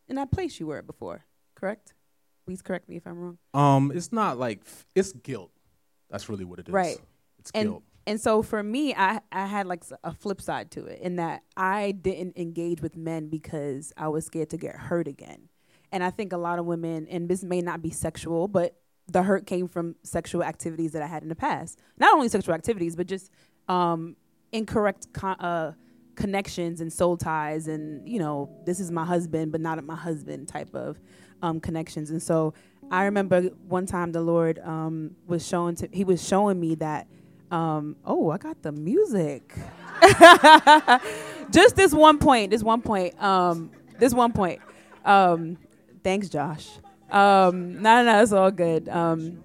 in that place you were before. Correct? Please correct me if I'm wrong. Um, it's not like f- it's guilt. That's really what it is. Right. It's and guilt. And so for me, I I had like a flip side to it in that I didn't engage with men because I was scared to get hurt again. And I think a lot of women, and this may not be sexual, but the hurt came from sexual activities that I had in the past. Not only sexual activities, but just um, incorrect con- uh, connections and soul ties, and you know, this is my husband, but not my husband type of um, connections. And so I remember one time the Lord um, was showing to he was showing me that. Um, oh, I got the music. Just this one point. This one point. Um, this one point. Um, thanks, Josh. Um, no, no, no, it's all good. Um,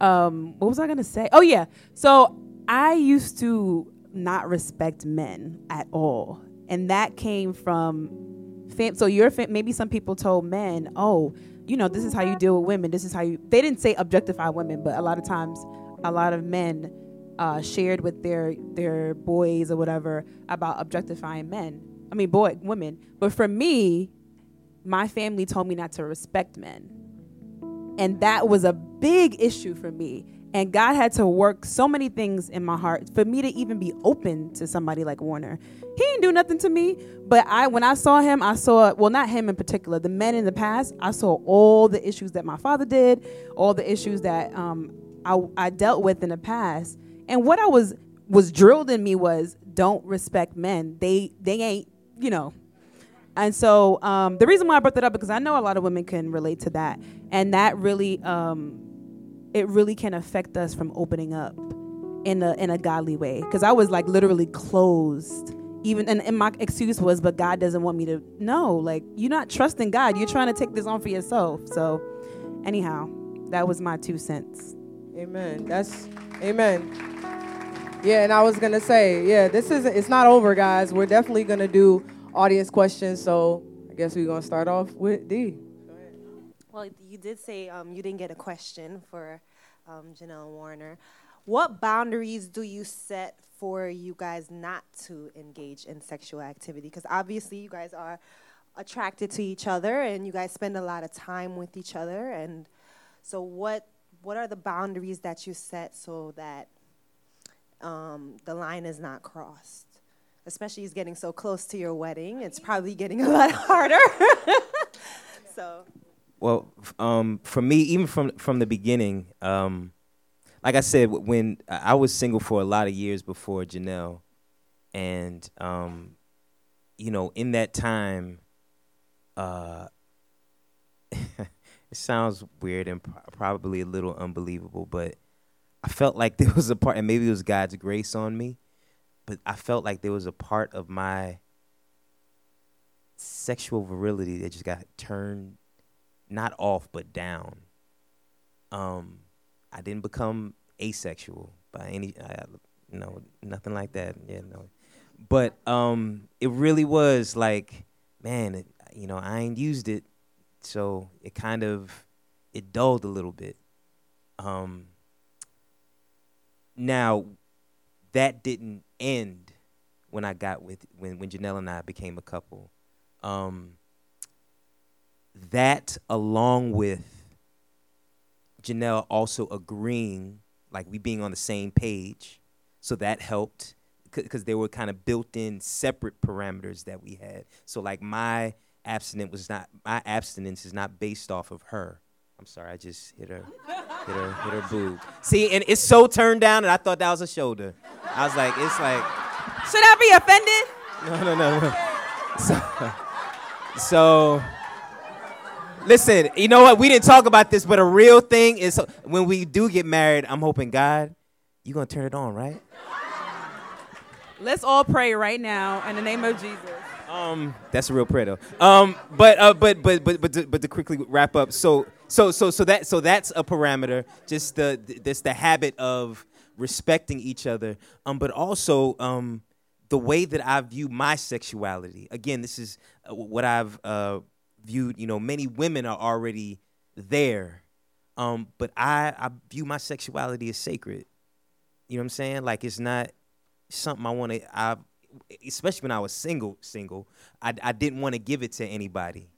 um, what was I gonna say? Oh yeah. So I used to not respect men at all, and that came from fam- so your fam- maybe some people told men, oh, you know, this is how you deal with women. This is how you. They didn't say objectify women, but a lot of times, a lot of men uh, shared with their their boys or whatever about objectifying men. I mean, boy, women. But for me, my family told me not to respect men. And that was a big issue for me. And God had to work so many things in my heart for me to even be open to somebody like Warner. He didn't do nothing to me, but I when I saw him, I saw well not him in particular, the men in the past, I saw all the issues that my father did, all the issues that um, I, I dealt with in the past. And what I was was drilled in me was don't respect men. They they ain't, you know, and so um, the reason why I brought that up because I know a lot of women can relate to that, and that really, um, it really can affect us from opening up in a in a godly way. Because I was like literally closed, even and, and my excuse was, but God doesn't want me to. No, like you're not trusting God. You're trying to take this on for yourself. So, anyhow, that was my two cents. Amen. That's amen. Yeah, and I was gonna say, yeah, this isn't. It's not over, guys. We're definitely gonna do audience questions. So I guess we're gonna start off with D. Well, you did say um, you didn't get a question for um, Janelle Warner. What boundaries do you set for you guys not to engage in sexual activity? Because obviously, you guys are attracted to each other and you guys spend a lot of time with each other. And so, what what are the boundaries that you set so that um, the line is not crossed? Especially, it's getting so close to your wedding. It's probably getting a lot harder. so. Well, um, for me, even from from the beginning, um, like I said, when I I was single for a lot of years before Janelle, and um, you know, in that time, uh, it sounds weird and pro- probably a little unbelievable, but I felt like there was a part, and maybe it was God's grace on me, but I felt like there was a part of my sexual virility that just got turned not off but down. Um, I didn't become asexual by any, I, no, nothing like that. Yeah, no. But um, it really was like, man, it, you know, I ain't used it, so it kind of it dulled a little bit. Um, now, that didn't end when I got with when when Janelle and I became a couple. Um, that along with Janelle also agreeing, like we being on the same page, so that helped because there were kind of built-in separate parameters that we had. So like my abstinence was not my abstinence is not based off of her. I'm sorry, I just hit her, hit her, hit her boob. See, and it's so turned down, and I thought that was a shoulder. I was like, it's like, Should I be offended? no, no, no, no. So, so, listen, you know what? We didn't talk about this, but a real thing is when we do get married, I'm hoping God, you're gonna turn it on, right? Let's all pray right now in the name of Jesus. Um, that's a real prayer though. Um, but uh, but but but but to, but to quickly wrap up, so so so so that so that's a parameter. Just the that's the habit of respecting each other. Um, but also um, the way that I view my sexuality. Again, this is uh, what I've uh, viewed. You know, many women are already there, um, but I I view my sexuality as sacred. You know what I'm saying? Like it's not something I want to. I especially when I was single, single, I, I didn't want to give it to anybody,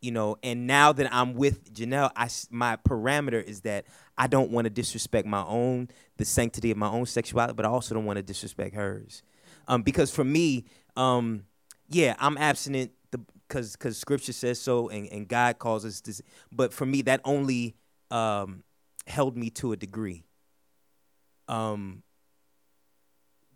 you know. And now that I'm with Janelle, I my parameter is that I don't want to disrespect my own the sanctity of my own sexuality, but I also don't want to disrespect hers, um, because for me, um, yeah, I'm abstinent because because Scripture says so, and, and God calls us this. But for me, that only um, held me to a degree. Um,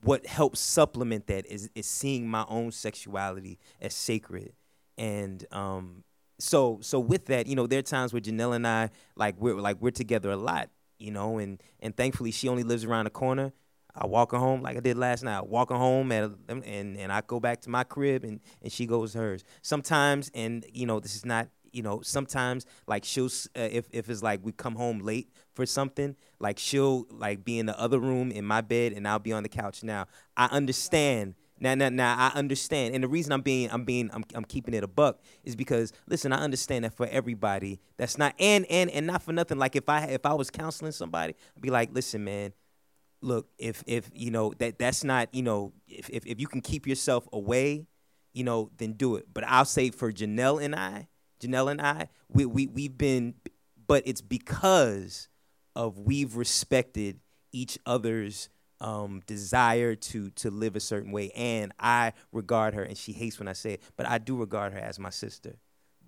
what helps supplement that is is seeing my own sexuality as sacred. And um so so with that you know there are times where Janelle and I like we're like we're together a lot you know and and thankfully she only lives around the corner. I walk her home like I did last night. Walk her home at and and I go back to my crib and and she goes hers. Sometimes and you know this is not you know sometimes like she'll uh, if if it's like we come home late for something like she'll like be in the other room in my bed and I'll be on the couch. Now I understand now now now I understand. And the reason I'm being I'm being I'm, I'm keeping it a buck is because listen I understand that for everybody that's not and and and not for nothing. Like if I if I was counseling somebody I'd be like listen man look if if you know that that's not you know if if, if you can keep yourself away you know then do it. But I'll say for Janelle and I Janelle and I, we, we, we've been, but it's because of we've respected each other's um, desire to to live a certain way, and I regard her, and she hates when I say it, but I do regard her as my sister.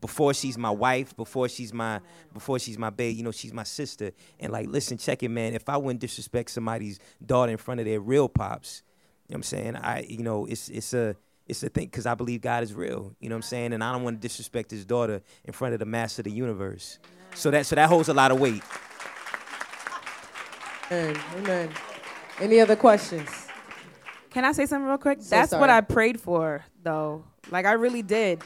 Before she's my wife, before she's my before she's my babe, you know, she's my sister. And like, listen, check it, man. If I wouldn't disrespect somebody's daughter in front of their real pops, you know what I'm saying? I, you know, it's it's a it's a thing because I believe God is real. You know what I'm saying? And I don't want to disrespect his daughter in front of the master of the universe. So that so that holds a lot of weight. Amen. Amen. Any other questions? Can I say something real quick? So That's sorry. what I prayed for, though. Like I really did.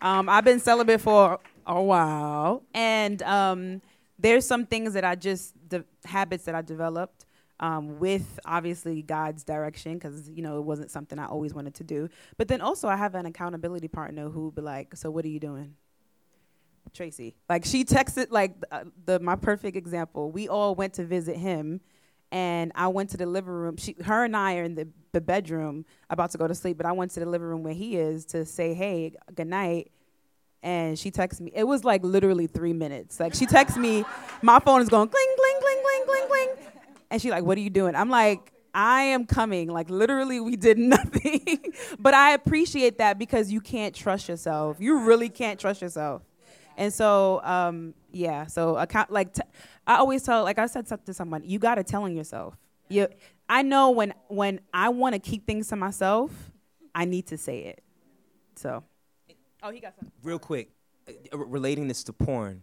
Um, I've been celibate for a while, and um, there's some things that I just the habits that I developed um, with obviously God's direction, because you know it wasn't something I always wanted to do. But then also I have an accountability partner who be like, "So what are you doing?" Tracy. Like she texted like uh, the my perfect example. We all went to visit him, and I went to the living room. She, her and I are in the, the bedroom about to go to sleep, but I went to the living room where he is to say, "Hey, good night." And she texts me. It was like literally three minutes. Like she texts me, my phone is going cling, cling, and she like, "What are you doing?" I'm like. I am coming. Like literally, we did nothing. but I appreciate that because you can't trust yourself. You really can't trust yourself. And so, um, yeah. So account like t- I always tell, like I said something to someone, you gotta tell on yourself. You, I know when when I want to keep things to myself, I need to say it. So, oh, he got something. Real quick, uh, relating this to porn.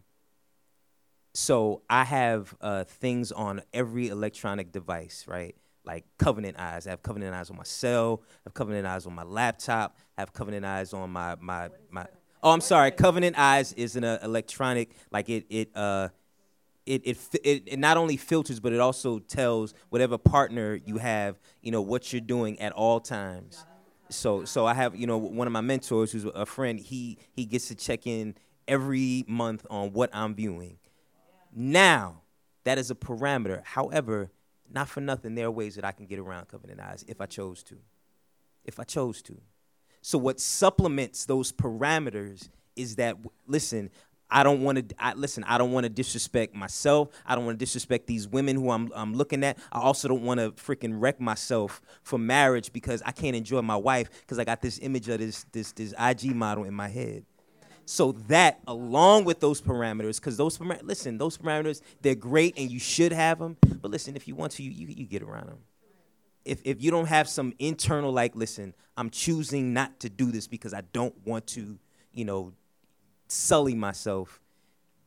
So I have uh, things on every electronic device, right? Like Covenant Eyes. I have Covenant Eyes on my cell. I have Covenant Eyes on my laptop. I have Covenant Eyes on my my my. Oh, I'm sorry. Covenant Eyes is an uh, electronic. Like it it uh. It, it, it, it not only filters, but it also tells whatever partner you have, you know, what you're doing at all times. So, so I have, you know, one of my mentors who's a friend. He he gets to check in every month on what I'm viewing. Now, that is a parameter. However, not for nothing, there are ways that I can get around Covenant Eyes if I chose to. If I chose to. So, what supplements those parameters is that, listen, I don't want to. I, listen, I don't want to disrespect myself. I don't want to disrespect these women who I'm, I'm looking at. I also don't want to freaking wreck myself for marriage because I can't enjoy my wife because I got this image of this this this IG model in my head. So that, along with those parameters, because those parameters, listen, those parameters, they're great and you should have them. But listen, if you want to, you, you, you get around them. If, if you don't have some internal, like, listen, I'm choosing not to do this because I don't want to, you know, sully myself,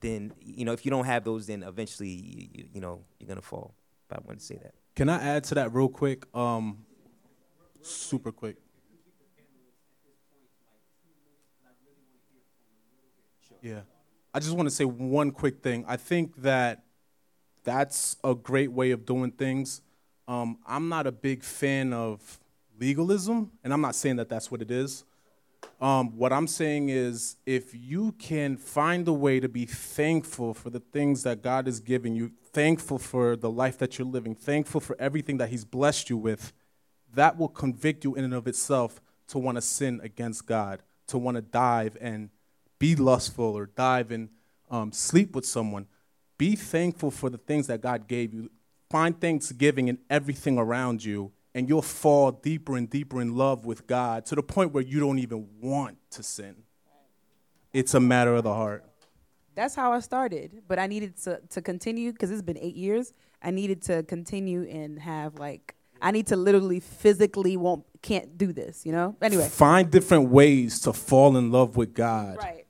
then, you know, if you don't have those, then eventually, you, you, you know, you're to fall. But I wanted to say that. Can I add to that real quick? Um, super quick. Yeah. I just want to say one quick thing. I think that that's a great way of doing things. Um, I'm not a big fan of legalism, and I'm not saying that that's what it is. Um, what I'm saying is, if you can find a way to be thankful for the things that God is giving you, thankful for the life that you're living, thankful for everything that He's blessed you with, that will convict you in and of itself to want to sin against God, to want to dive and be lustful or dive and um, sleep with someone. Be thankful for the things that God gave you. Find thanksgiving in everything around you, and you'll fall deeper and deeper in love with God to the point where you don't even want to sin. It's a matter of the heart. That's how I started, but I needed to, to continue because it's been eight years. I needed to continue and have like I need to literally physically won't can't do this, you know. Anyway, Find different ways to fall in love with God. right.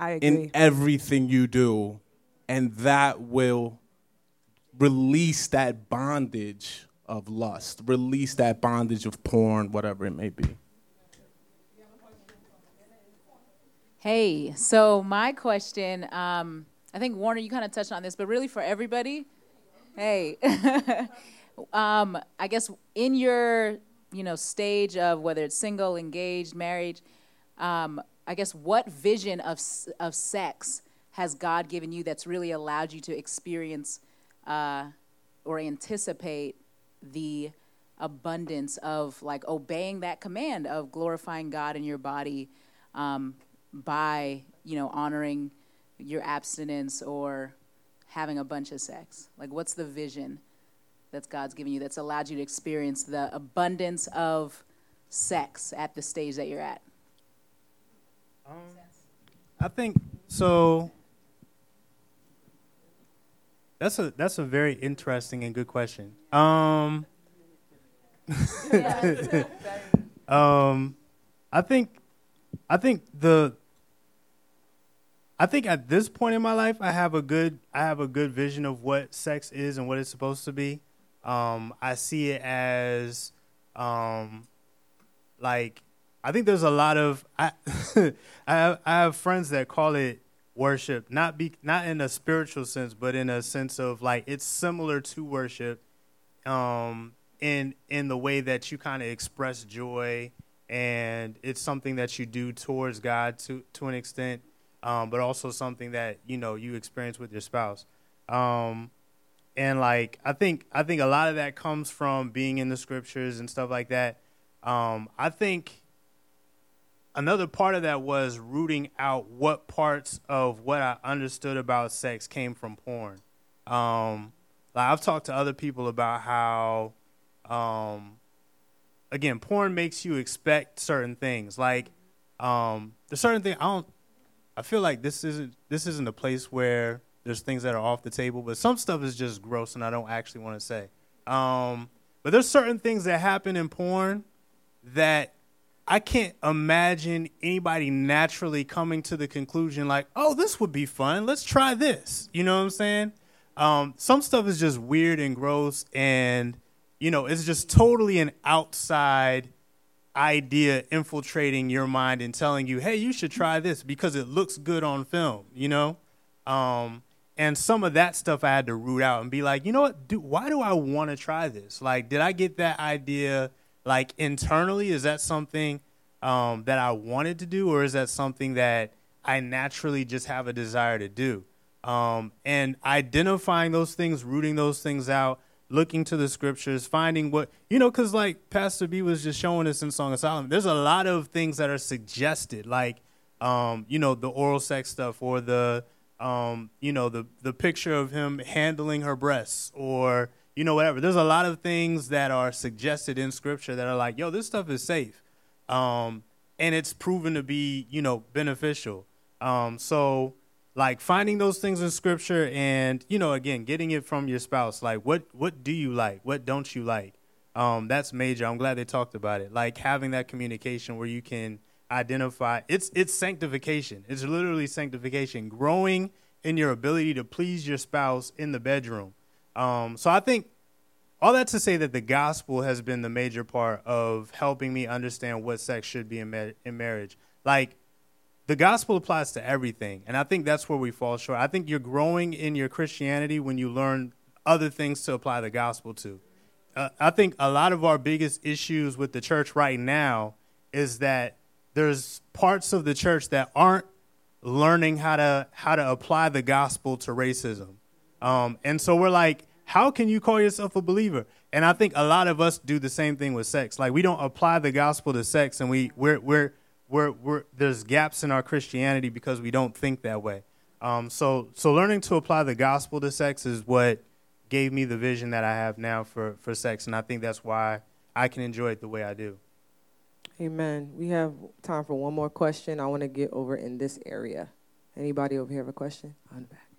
I agree. in everything you do, and that will release that bondage of lust, release that bondage of porn, whatever it may be. Hey, so my question, um, I think Warner, you kind of touched on this, but really for everybody, hey, um, I guess in your you know stage of whether it's single, engaged, married, um, I guess what vision of of sex has God given you that's really allowed you to experience uh, or anticipate the abundance of like obeying that command of glorifying God in your body um, by you know honoring your abstinence or having a bunch of sex? Like what's the vision that's god's given you that's allowed you to experience the abundance of sex at the stage that you're at I think so. That's a that's a very interesting and good question. Um, um, I think I think the I think at this point in my life, I have a good I have a good vision of what sex is and what it's supposed to be. Um, I see it as um, like I think there's a lot of I I have, I have friends that call it worship, not be not in a spiritual sense, but in a sense of like it's similar to worship, um, in in the way that you kind of express joy, and it's something that you do towards God to to an extent, um, but also something that you know you experience with your spouse. Um, and like I think I think a lot of that comes from being in the scriptures and stuff like that. Um, I think another part of that was rooting out what parts of what I understood about sex came from porn. Um, like I've talked to other people about how, um, again, porn makes you expect certain things. Like, um, there's certain things I don't. I feel like this isn't this isn't a place where there's things that are off the table, but some stuff is just gross, and I don't actually want to say. Um, but there's certain things that happen in porn that I can't imagine anybody naturally coming to the conclusion like, "Oh, this would be fun. Let's try this." You know what I'm saying? Um, some stuff is just weird and gross, and you know, it's just totally an outside idea infiltrating your mind and telling you, "Hey, you should try this because it looks good on film." You know, um, and some of that stuff I had to root out and be like, you know what? Do, why do I want to try this? Like, did I get that idea like internally? Is that something um, that I wanted to do, or is that something that I naturally just have a desire to do? Um, and identifying those things, rooting those things out, looking to the scriptures, finding what you know, because like Pastor B was just showing us in Song of Solomon, there's a lot of things that are suggested, like um, you know, the oral sex stuff or the um, you know, the the picture of him handling her breasts or you know whatever. There's a lot of things that are suggested in scripture that are like, yo, this stuff is safe, um, and it's proven to be you know beneficial. Um, so like finding those things in scripture and you know again getting it from your spouse. Like what what do you like? What don't you like? Um, that's major. I'm glad they talked about it. Like having that communication where you can identify. It's it's sanctification. It's literally sanctification. Growing in your ability to please your spouse in the bedroom um, so i think all that to say that the gospel has been the major part of helping me understand what sex should be in, ma- in marriage like the gospel applies to everything. And I think that's where we fall short. I think you're growing in your Christianity when you learn other things to apply the gospel to. Uh, I think a lot of our biggest issues with the church right now is that there's parts of the church that aren't learning how to how to apply the gospel to racism. Um, and so we're like, how can you call yourself a believer? And I think a lot of us do the same thing with sex. Like we don't apply the gospel to sex, and we we're we're we're, we're, there's gaps in our Christianity because we don't think that way. Um, so, so learning to apply the gospel to sex is what gave me the vision that I have now for, for sex, and I think that's why I can enjoy it the way I do. Amen. We have time for one more question. I want to get over in this area. Anybody over here have a question? On the back.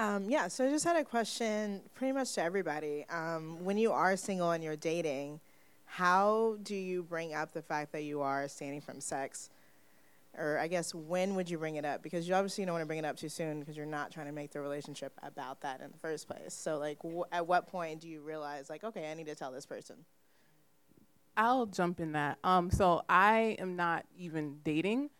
Um, yeah, so I just had a question pretty much to everybody. Um, when you are single and you're dating, how do you bring up the fact that you are standing from sex? Or I guess when would you bring it up? Because you obviously don't want to bring it up too soon because you're not trying to make the relationship about that in the first place. So like, at what point do you realize like, okay, I need to tell this person? I'll jump in that. Um, so I am not even dating.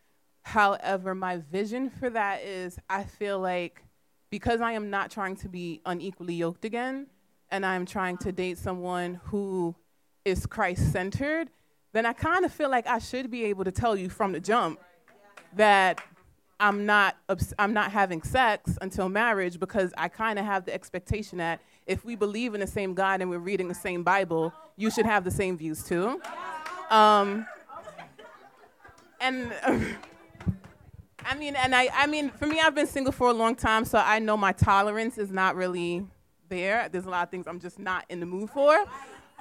However, my vision for that is I feel like because I am not trying to be unequally yoked again, and I'm trying to date someone who is Christ centered, then I kind of feel like I should be able to tell you from the jump that I'm not I'm not having sex until marriage because I kind of have the expectation that if we believe in the same God and we're reading the same Bible, you should have the same views too. Um, and I mean, and I, I mean, for me, I've been single for a long time, so I know my tolerance is not really there. There's a lot of things I'm just not in the mood for.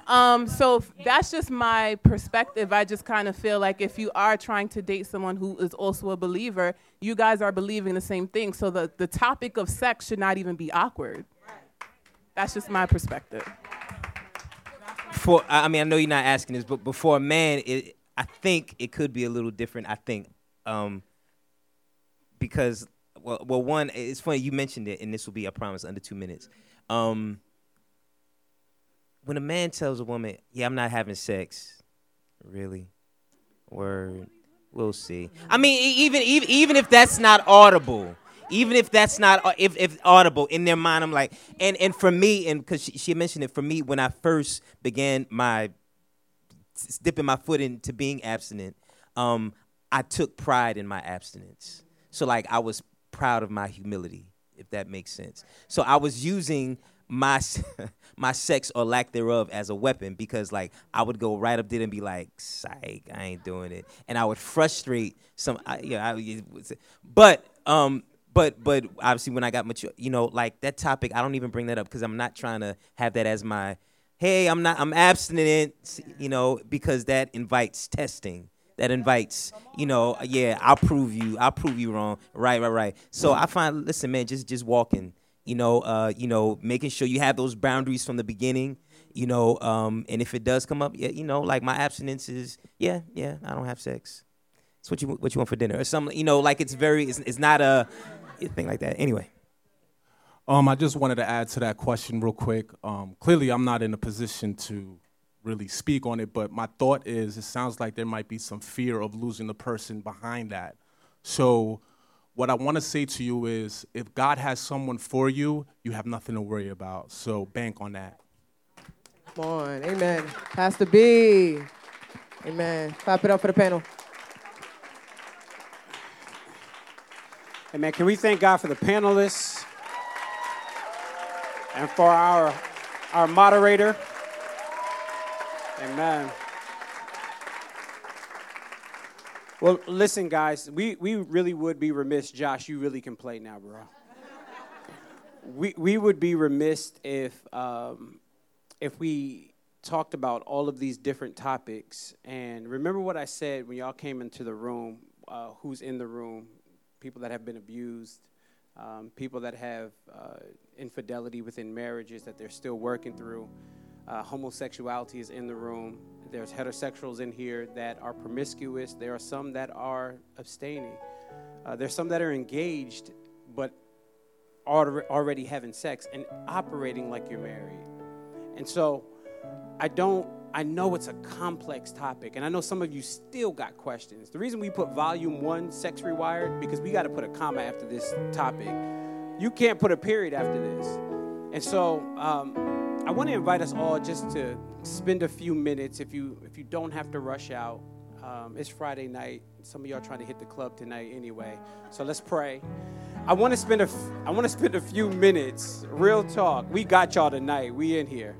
Um, so that's just my perspective. I just kind of feel like if you are trying to date someone who is also a believer, you guys are believing the same thing. So the, the topic of sex should not even be awkward. That's just my perspective. For I mean, I know you're not asking this, but before a man, it, I think it could be a little different. I think um, because well, well, one, it's funny you mentioned it, and this will be, I promise, under two minutes. Um, when a man tells a woman, "Yeah, I'm not having sex," really, word, we'll see. I mean, even even even if that's not audible, even if that's not uh, if if audible in their mind, I'm like, and and for me, and because she, she mentioned it for me when I first began my dipping my foot into being abstinent, um, I took pride in my abstinence. So like I was proud of my humility, if that makes sense. So I was using my my sex or lack thereof as a weapon because like I would go right up there and be like, "Psych, I ain't doing it," and I would frustrate some. I, yeah, I, but um, but but obviously when I got mature, you know, like that topic, I don't even bring that up because I'm not trying to have that as my, hey, I'm not, I'm abstinent, you know, because that invites testing. That invites, you know, yeah, I'll prove you, I'll prove you wrong. Right, right, right. So I find, listen, man, just just walking you know, uh, you know, making sure you have those boundaries from the beginning, you know, um, and if it does come up, yeah, you know, like my abstinence is, yeah, yeah, I don't have sex. It's what you what you want for dinner or something, you know, like it's very, it's, it's not a, thing like that. Anyway. Um, I just wanted to add to that question real quick. Um, clearly, I'm not in a position to really speak on it, but my thought is it sounds like there might be some fear of losing the person behind that. So what I want to say to you is if God has someone for you, you have nothing to worry about. So bank on that. Come on. Amen. Pastor B. Amen. Clap it up for the panel. Amen. Can we thank God for the panelists and for our, our moderator? Amen. Well, listen, guys, we, we really would be remiss. Josh, you really can play now, bro. we, we would be remiss if, um, if we talked about all of these different topics. And remember what I said when y'all came into the room uh, who's in the room, people that have been abused, um, people that have uh, infidelity within marriages that they're still working through. Uh, homosexuality is in the room. There's heterosexuals in here that are promiscuous. There are some that are abstaining. Uh, there's some that are engaged, but are already having sex and operating like you're married. And so I don't, I know it's a complex topic, and I know some of you still got questions. The reason we put volume one, Sex Rewired, because we got to put a comma after this topic. You can't put a period after this. And so um, I want to invite us all just to spend a few minutes if you if you don't have to rush out. Um, it's Friday night. Some of y'all trying to hit the club tonight anyway. So let's pray. I want to spend a I want to spend a few minutes, real talk. We got y'all tonight. We in here.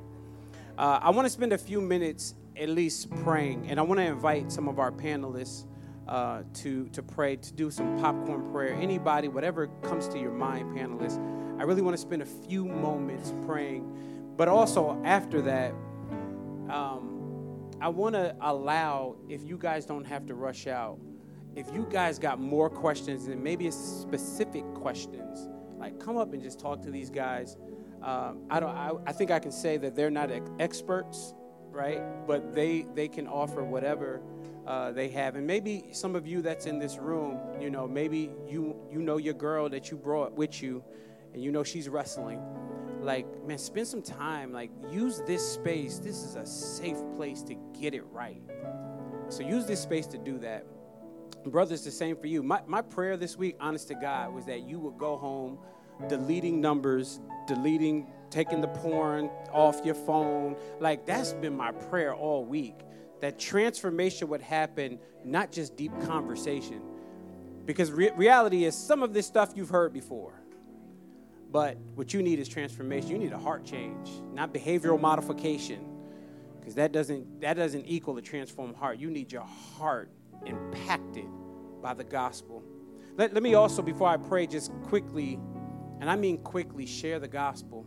Uh, I want to spend a few minutes at least praying, and I want to invite some of our panelists uh, to to pray, to do some popcorn prayer. Anybody, whatever comes to your mind, panelists. I really want to spend a few moments praying, but also after that. Um, I want to allow, if you guys don't have to rush out, if you guys got more questions and maybe specific questions, like come up and just talk to these guys. Um, I don't. I, I, think I can say that they're not experts, right? But they they can offer whatever uh, they have. And maybe some of you that's in this room, you know, maybe you you know your girl that you brought with you, and you know she's wrestling like man spend some time like use this space. This is a safe place to get it right. So use this space to do that. Brothers the same for you. My, my prayer this week honest to god was that you would go home deleting numbers deleting taking the porn off your phone. Like that's been my prayer all week that transformation would happen not just deep conversation. Because re- reality is some of this stuff you've heard before but what you need is transformation. You need a heart change, not behavioral modification. Because that doesn't that doesn't equal a transformed heart. You need your heart impacted by the gospel. Let, let me also, before I pray, just quickly, and I mean quickly, share the gospel.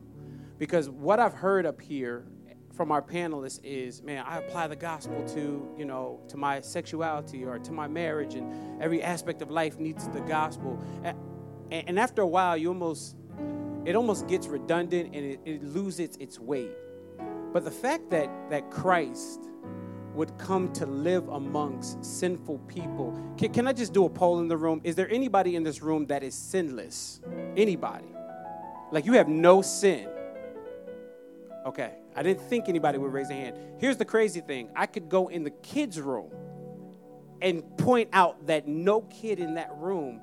Because what I've heard up here from our panelists is, man, I apply the gospel to, you know, to my sexuality or to my marriage, and every aspect of life needs the gospel. And, and after a while, you almost it almost gets redundant and it, it loses its weight. But the fact that, that Christ would come to live amongst sinful people. Can, can, I just do a poll in the room? Is there anybody in this room that is sinless? Anybody? Like you have no sin? Okay, I didn't think anybody would raise a hand. Here's the crazy thing I could go in the kids' room and point out that no kid in that room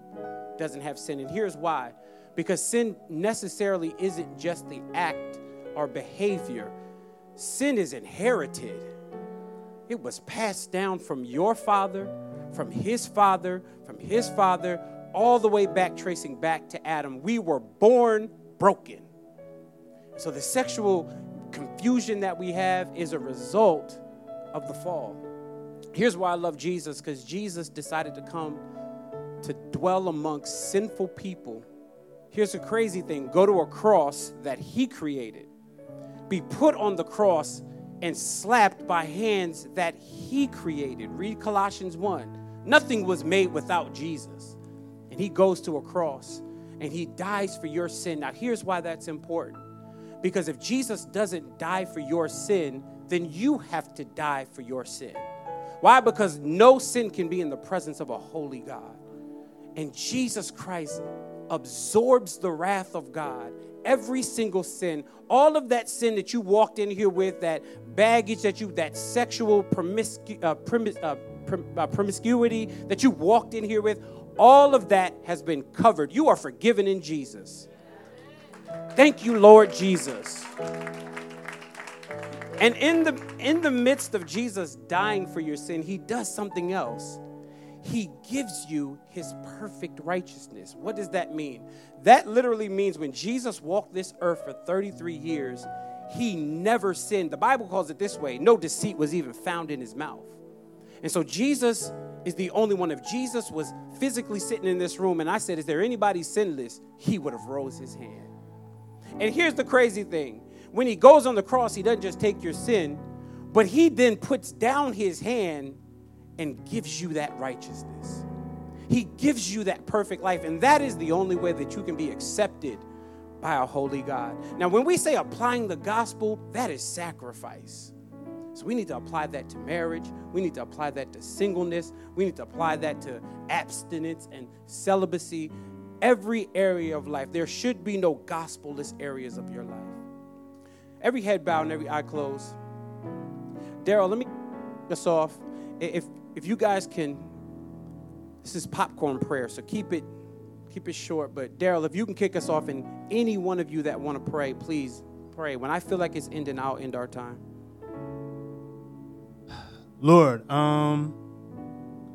doesn't have sin. And here's why because sin necessarily isn't just the act or behavior, sin is inherited. It was passed down from your father, from his father, from his father, all the way back, tracing back to Adam. We were born broken. So the sexual confusion that we have is a result of the fall. Here's why I love Jesus because Jesus decided to come to dwell amongst sinful people Here's the crazy thing go to a cross that he created, be put on the cross and slapped by hands that he created. Read Colossians 1. Nothing was made without Jesus. And he goes to a cross and he dies for your sin. Now, here's why that's important. Because if Jesus doesn't die for your sin, then you have to die for your sin. Why? Because no sin can be in the presence of a holy God. And Jesus Christ absorbs the wrath of God. Every single sin, all of that sin that you walked in here with, that baggage that you, that sexual promiscu- uh, uh, uh, promiscuity that you walked in here with, all of that has been covered. You are forgiven in Jesus. Thank you, Lord Jesus. And in the in the midst of Jesus dying for your sin, he does something else he gives you his perfect righteousness. What does that mean? That literally means when Jesus walked this earth for 33 years, he never sinned. The Bible calls it this way no deceit was even found in his mouth. And so Jesus is the only one. If Jesus was physically sitting in this room and I said, Is there anybody sinless? He would have rose his hand. And here's the crazy thing when he goes on the cross, he doesn't just take your sin, But he then puts down his hand and gives you that righteousness. He gives you that perfect life. And that is the only way that you can be accepted by a holy God. Now, when we say applying the gospel, that is sacrifice. So we need to apply that to marriage. We need to apply that to singleness. We need to apply that to abstinence and celibacy. Every area of life. There should be no gospelless areas of your life. Every head bowed and every eye closed. Daryl, let me us off. If if you guys can, this is popcorn prayer, so keep it keep it short. But Daryl, if you can kick us off, and any one of you that want to pray, please pray. When I feel like it's ending, I'll end our time. Lord, um,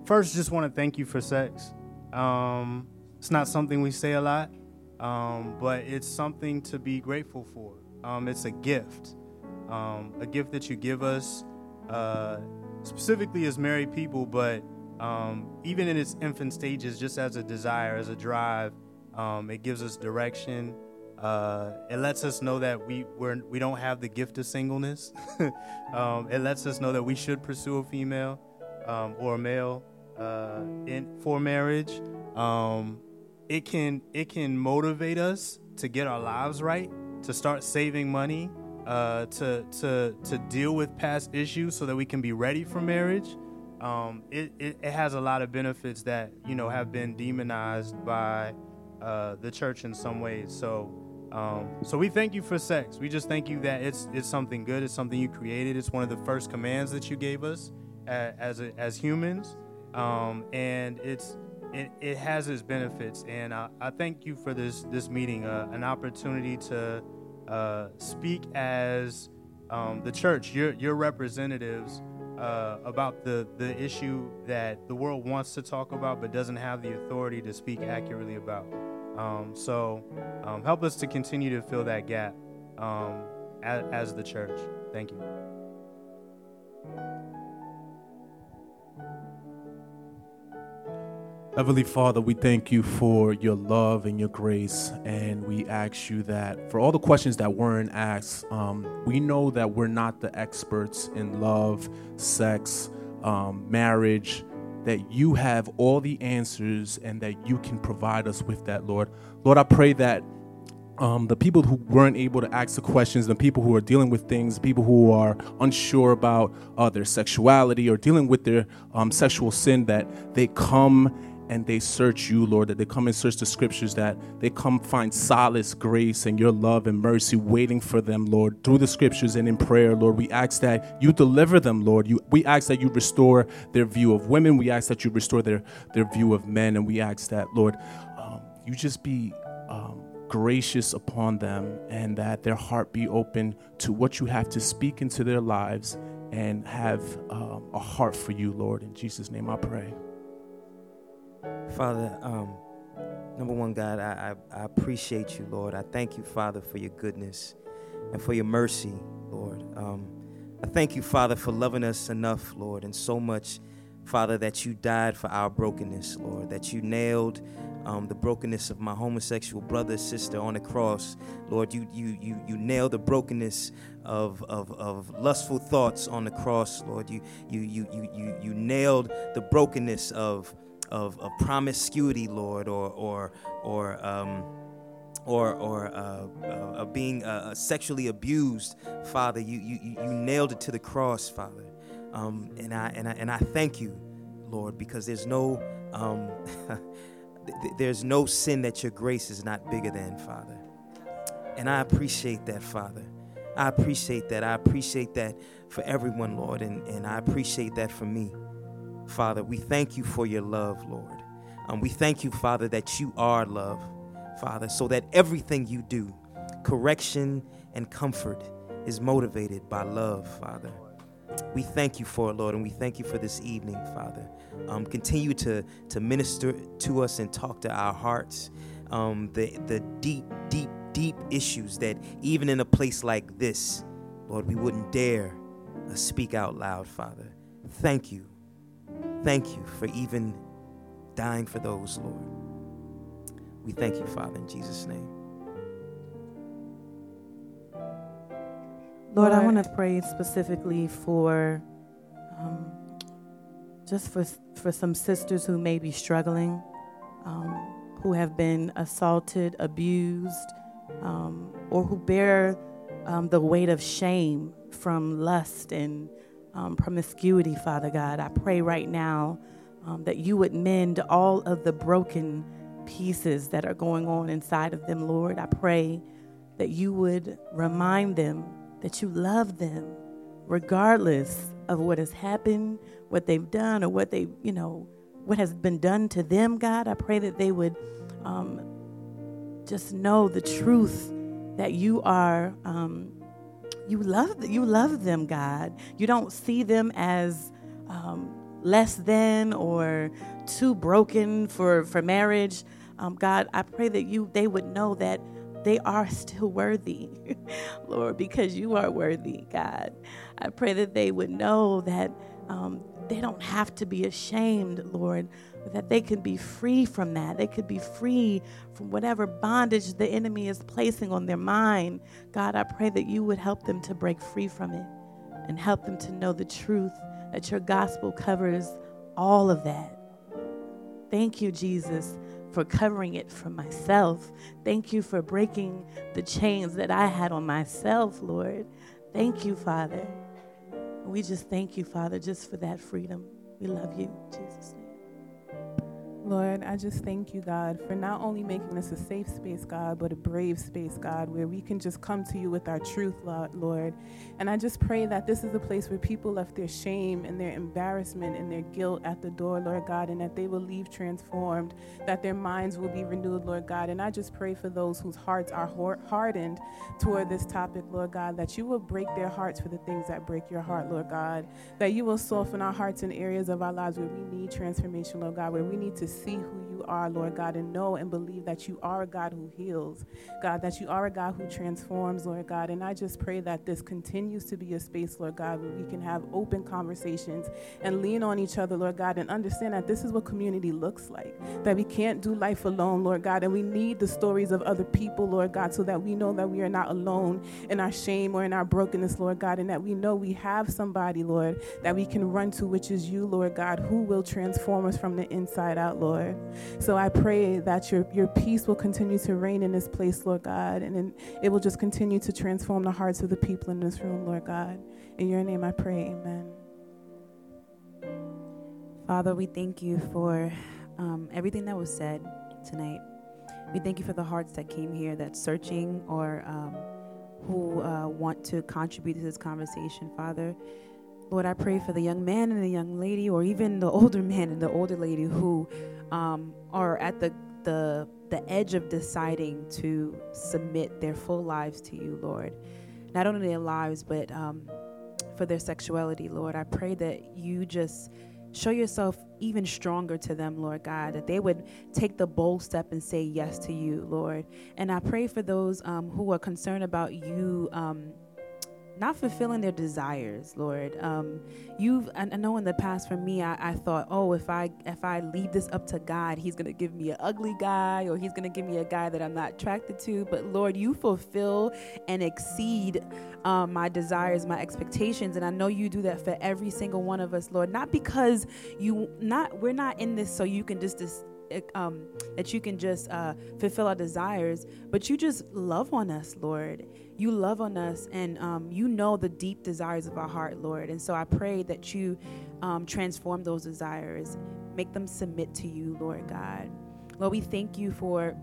first, just want to thank you for sex. Um, it's not something we say a lot, um, but it's something to be grateful for. Um, it's a gift, um, a gift that you give us, uh, specifically as married people, but um, even in its infant stages, just as a desire, as a drive, um, it gives us direction. Uh, it lets us know that we we're, we don't have the gift of singleness. um, it lets us know that we should pursue a female um, or a male uh, in for marriage. Um, it can it can motivate us to get our lives right, to start saving money, uh, to to to deal with past issues so that we can be ready for marriage. Um, it, it, it has a lot of benefits that you know have been demonized by uh, the church in some ways. So um, so we thank you for sex. We just thank you that it's it's something good. It's something you created. It's one of the first commands that you gave us as a, as humans, um, and it's it, it has its benefits. And I, I thank you for this this meeting, uh, an opportunity to uh, speak as um, the church, your your representatives. Uh, about the, the issue that the world wants to talk about but doesn't have the authority to speak accurately about. Um, so um, help us to continue to fill that gap um, as, as the church. Thank you. Heavenly Father, we thank you for your love and your grace, and we ask you that for all the questions that weren't asked, um, we know that we're not the experts in love, sex, um, marriage, that you have all the answers and that you can provide us with that, Lord. Lord, I pray that um, the people who weren't able to ask the questions, the people who are dealing with things, people who are unsure about uh, their sexuality or dealing with their um, sexual sin, that they come and they search you, Lord, that they come and search the scriptures, that they come find solace, grace, and your love and mercy waiting for them, Lord, through the scriptures and in prayer, Lord. We ask that you deliver them, Lord. You, we ask that you restore their view of women. We ask that you restore their, their view of men. And we ask that, Lord, um, you just be um, gracious upon them and that their heart be open to what you have to speak into their lives and have um, a heart for you, Lord. In Jesus' name I pray. Father, um, number one, God, I, I, I appreciate you, Lord. I thank you, Father, for your goodness and for your mercy, Lord. Um, I thank you, Father, for loving us enough, Lord, and so much, Father, that you died for our brokenness, Lord, that you nailed um, the brokenness of my homosexual brother, sister on the cross. Lord, you, you, you, you nailed the brokenness of, of, of lustful thoughts on the cross, Lord. You, you, you, you, you, you nailed the brokenness of of, of promiscuity, Lord, or or or um, or or uh, uh, being uh, uh, sexually abused, Father. You, you you nailed it to the cross, Father. Um, and I and I and I thank you, Lord, because there's no um, there's no sin that your grace is not bigger than, Father. And I appreciate that, Father. I appreciate that. I appreciate that for everyone, Lord, and, and I appreciate that for me. Father, we thank you for your love, Lord. Um, we thank you, Father, that you are love, Father, so that everything you do, correction and comfort, is motivated by love, Father. We thank you for it, Lord, and we thank you for this evening, Father. Um, continue to, to minister to us and talk to our hearts. Um, the, the deep, deep, deep issues that even in a place like this, Lord, we wouldn't dare uh, speak out loud, Father. Thank you Thank you for even dying for those, Lord. We thank you, Father, in Jesus' name. Lord, I want to pray specifically for um, just for for some sisters who may be struggling, um, who have been assaulted, abused, um, or who bear um, the weight of shame from lust and um, promiscuity. Father God, I pray right now um, that you would mend all of the broken pieces that are going on inside of them, Lord. I pray that you would remind them that you love them regardless of what has happened, what they've done, or what they, you know, what has been done to them, God. I pray that they would um, just know the truth that you are. Um, you love you love them, God. You don't see them as um, less than or too broken for for marriage. Um, God, I pray that you they would know that they are still worthy, Lord, because you are worthy, God. I pray that they would know that um, they don't have to be ashamed, Lord, that they can be free from that. They could be free from whatever bondage the enemy is placing on their mind. God, I pray that you would help them to break free from it and help them to know the truth that your gospel covers all of that. Thank you, Jesus, for covering it for myself. Thank you for breaking the chains that I had on myself, Lord. Thank you, Father. We just thank you, Father, just for that freedom. We love you, Jesus' name. Lord, I just thank you, God, for not only making this a safe space, God, but a brave space, God, where we can just come to you with our truth, Lord. And I just pray that this is a place where people left their shame and their embarrassment and their guilt at the door, Lord God, and that they will leave transformed, that their minds will be renewed, Lord God. And I just pray for those whose hearts are hardened toward this topic, Lord God, that you will break their hearts for the things that break your heart, Lord God, that you will soften our hearts in areas of our lives where we need transformation, Lord God, where we need to see who you are, Lord God, and know and believe that you are a God who heals, God, that you are a God who transforms, Lord God. And I just pray that this continues to be a space, Lord God, where we can have open conversations and lean on each other, Lord God, and understand that this is what community looks like, that we can't do life alone, Lord God, and we need the stories of other people, Lord God, so that we know that we are not alone in our shame or in our brokenness, Lord God, and that we know we have somebody, Lord, that we can run to, which is you, Lord God, who will transform us from the inside out, Lord. So I pray that your, your peace will continue to reign in this place, Lord God, and it will just continue to transform the hearts of the people in this room, Lord God. In your name I pray, amen. Father, we thank you for um, everything that was said tonight. We thank you for the hearts that came here that's searching or um, who uh, want to contribute to this conversation, Father. Lord, I pray for the young man and the young lady, or even the older man and the older lady who um, are at the, the, the edge of deciding to submit their full lives to you, Lord. Not only their lives, but um, for their sexuality, Lord. I pray that you just show yourself even stronger to them, Lord God, that they would take the bold step and say yes to you, Lord. And I pray for those um, who are concerned about you. Um, not fulfilling their desires, Lord. Um, you've I, know in the past for me, I, I, thought, oh, if I if I leave this up to God, He's gonna give me an ugly guy, or He's gonna give me a guy that I'm not attracted to. But Lord, you fulfill and exceed um, my desires, my expectations, and I know you do that for every single one of us, Lord. Not because you not we're not in this so you can just. just um, that you can just uh, fulfill our desires, but you just love on us, Lord you love on us and um, you know the deep desires of our heart, Lord. And so I pray that you um, transform those desires, make them submit to you, Lord God. Lord, we thank you for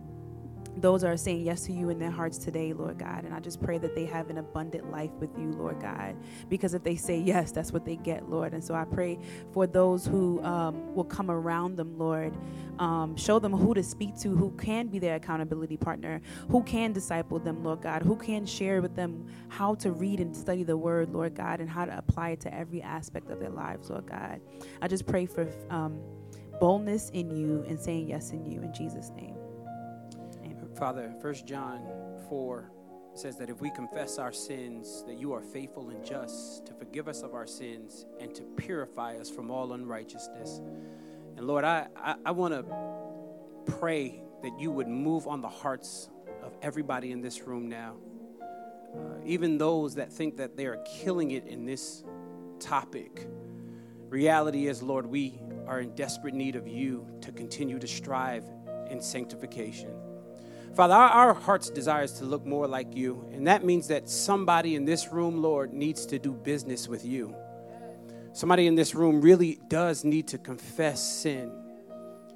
those are saying yes to you in their hearts today, Lord God. And I just pray that they have an abundant life with you, Lord God. Because if they say yes, that's what they get, Lord. And so I pray for those who um, will come around them, Lord. Um, show them who to speak to, who can be their accountability partner, who can disciple them, Lord God, who can share with them how to read and study the word, Lord God, and how to apply it to every aspect of their lives, Lord God. I just pray for um, boldness in you and saying yes in you in Jesus' name. Father, 1 John 4 says that if we confess our sins, that you are faithful and just to forgive us of our sins and to purify us from all unrighteousness. And Lord, I, I, I want to pray that you would move on the hearts of everybody in this room now. uh, even those that think that they are killing it in this topic. Reality is, Lord, we are in desperate need of you to continue to strive in sanctification. Father, our, our heart's desire is to look more like you, and that means that somebody in this room, Lord, needs to do business with you. Somebody in this room really does need to confess sin.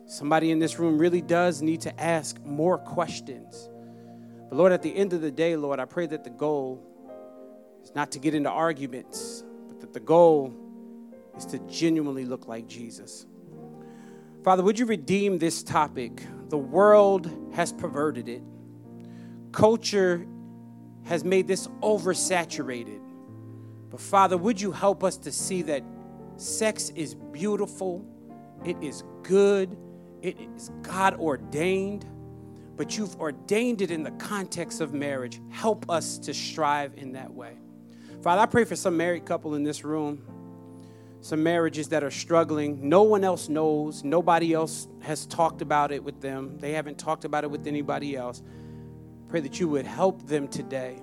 Somebody in this room really does need to ask more questions. But Lord, at the end of the day, Lord, I pray that the goal is not to get into arguments, but that the goal is to genuinely look like Jesus. Father, would you redeem this topic? The world has perverted it, culture has made this oversaturated. But Father, would you help us to see that sex is beautiful, it is good, it is God ordained, but you've ordained it in the context of marriage. Help us to strive in that way. Father, I pray for some married couple in this room, some marriages that are struggling. No one else knows, nobody else has talked about it with them, they haven't talked about it with anybody else. Pray that you would help them today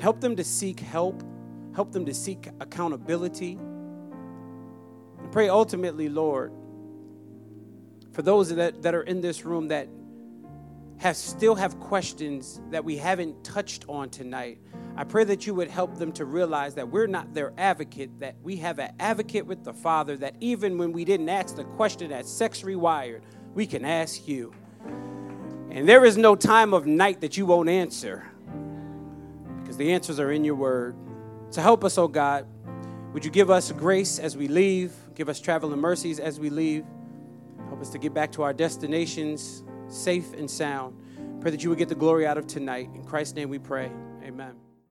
help them to seek help Help them to seek accountability. And pray ultimately, Lord, for those that, that are in this room that have still have questions that we haven't touched on tonight. I pray that you would help them to realize that we're not their advocate, that we have an advocate with the Father, that even when we didn't ask the question at Sex Rewired, we can ask you. And there is no time of night that you won't answer because the answers are in your word. So help us, oh God. Would you give us grace as we leave? Give us traveling mercies as we leave. Help us to get back to our destinations safe and sound. Pray that you would get the glory out of tonight. In Christ's name we pray. Amen.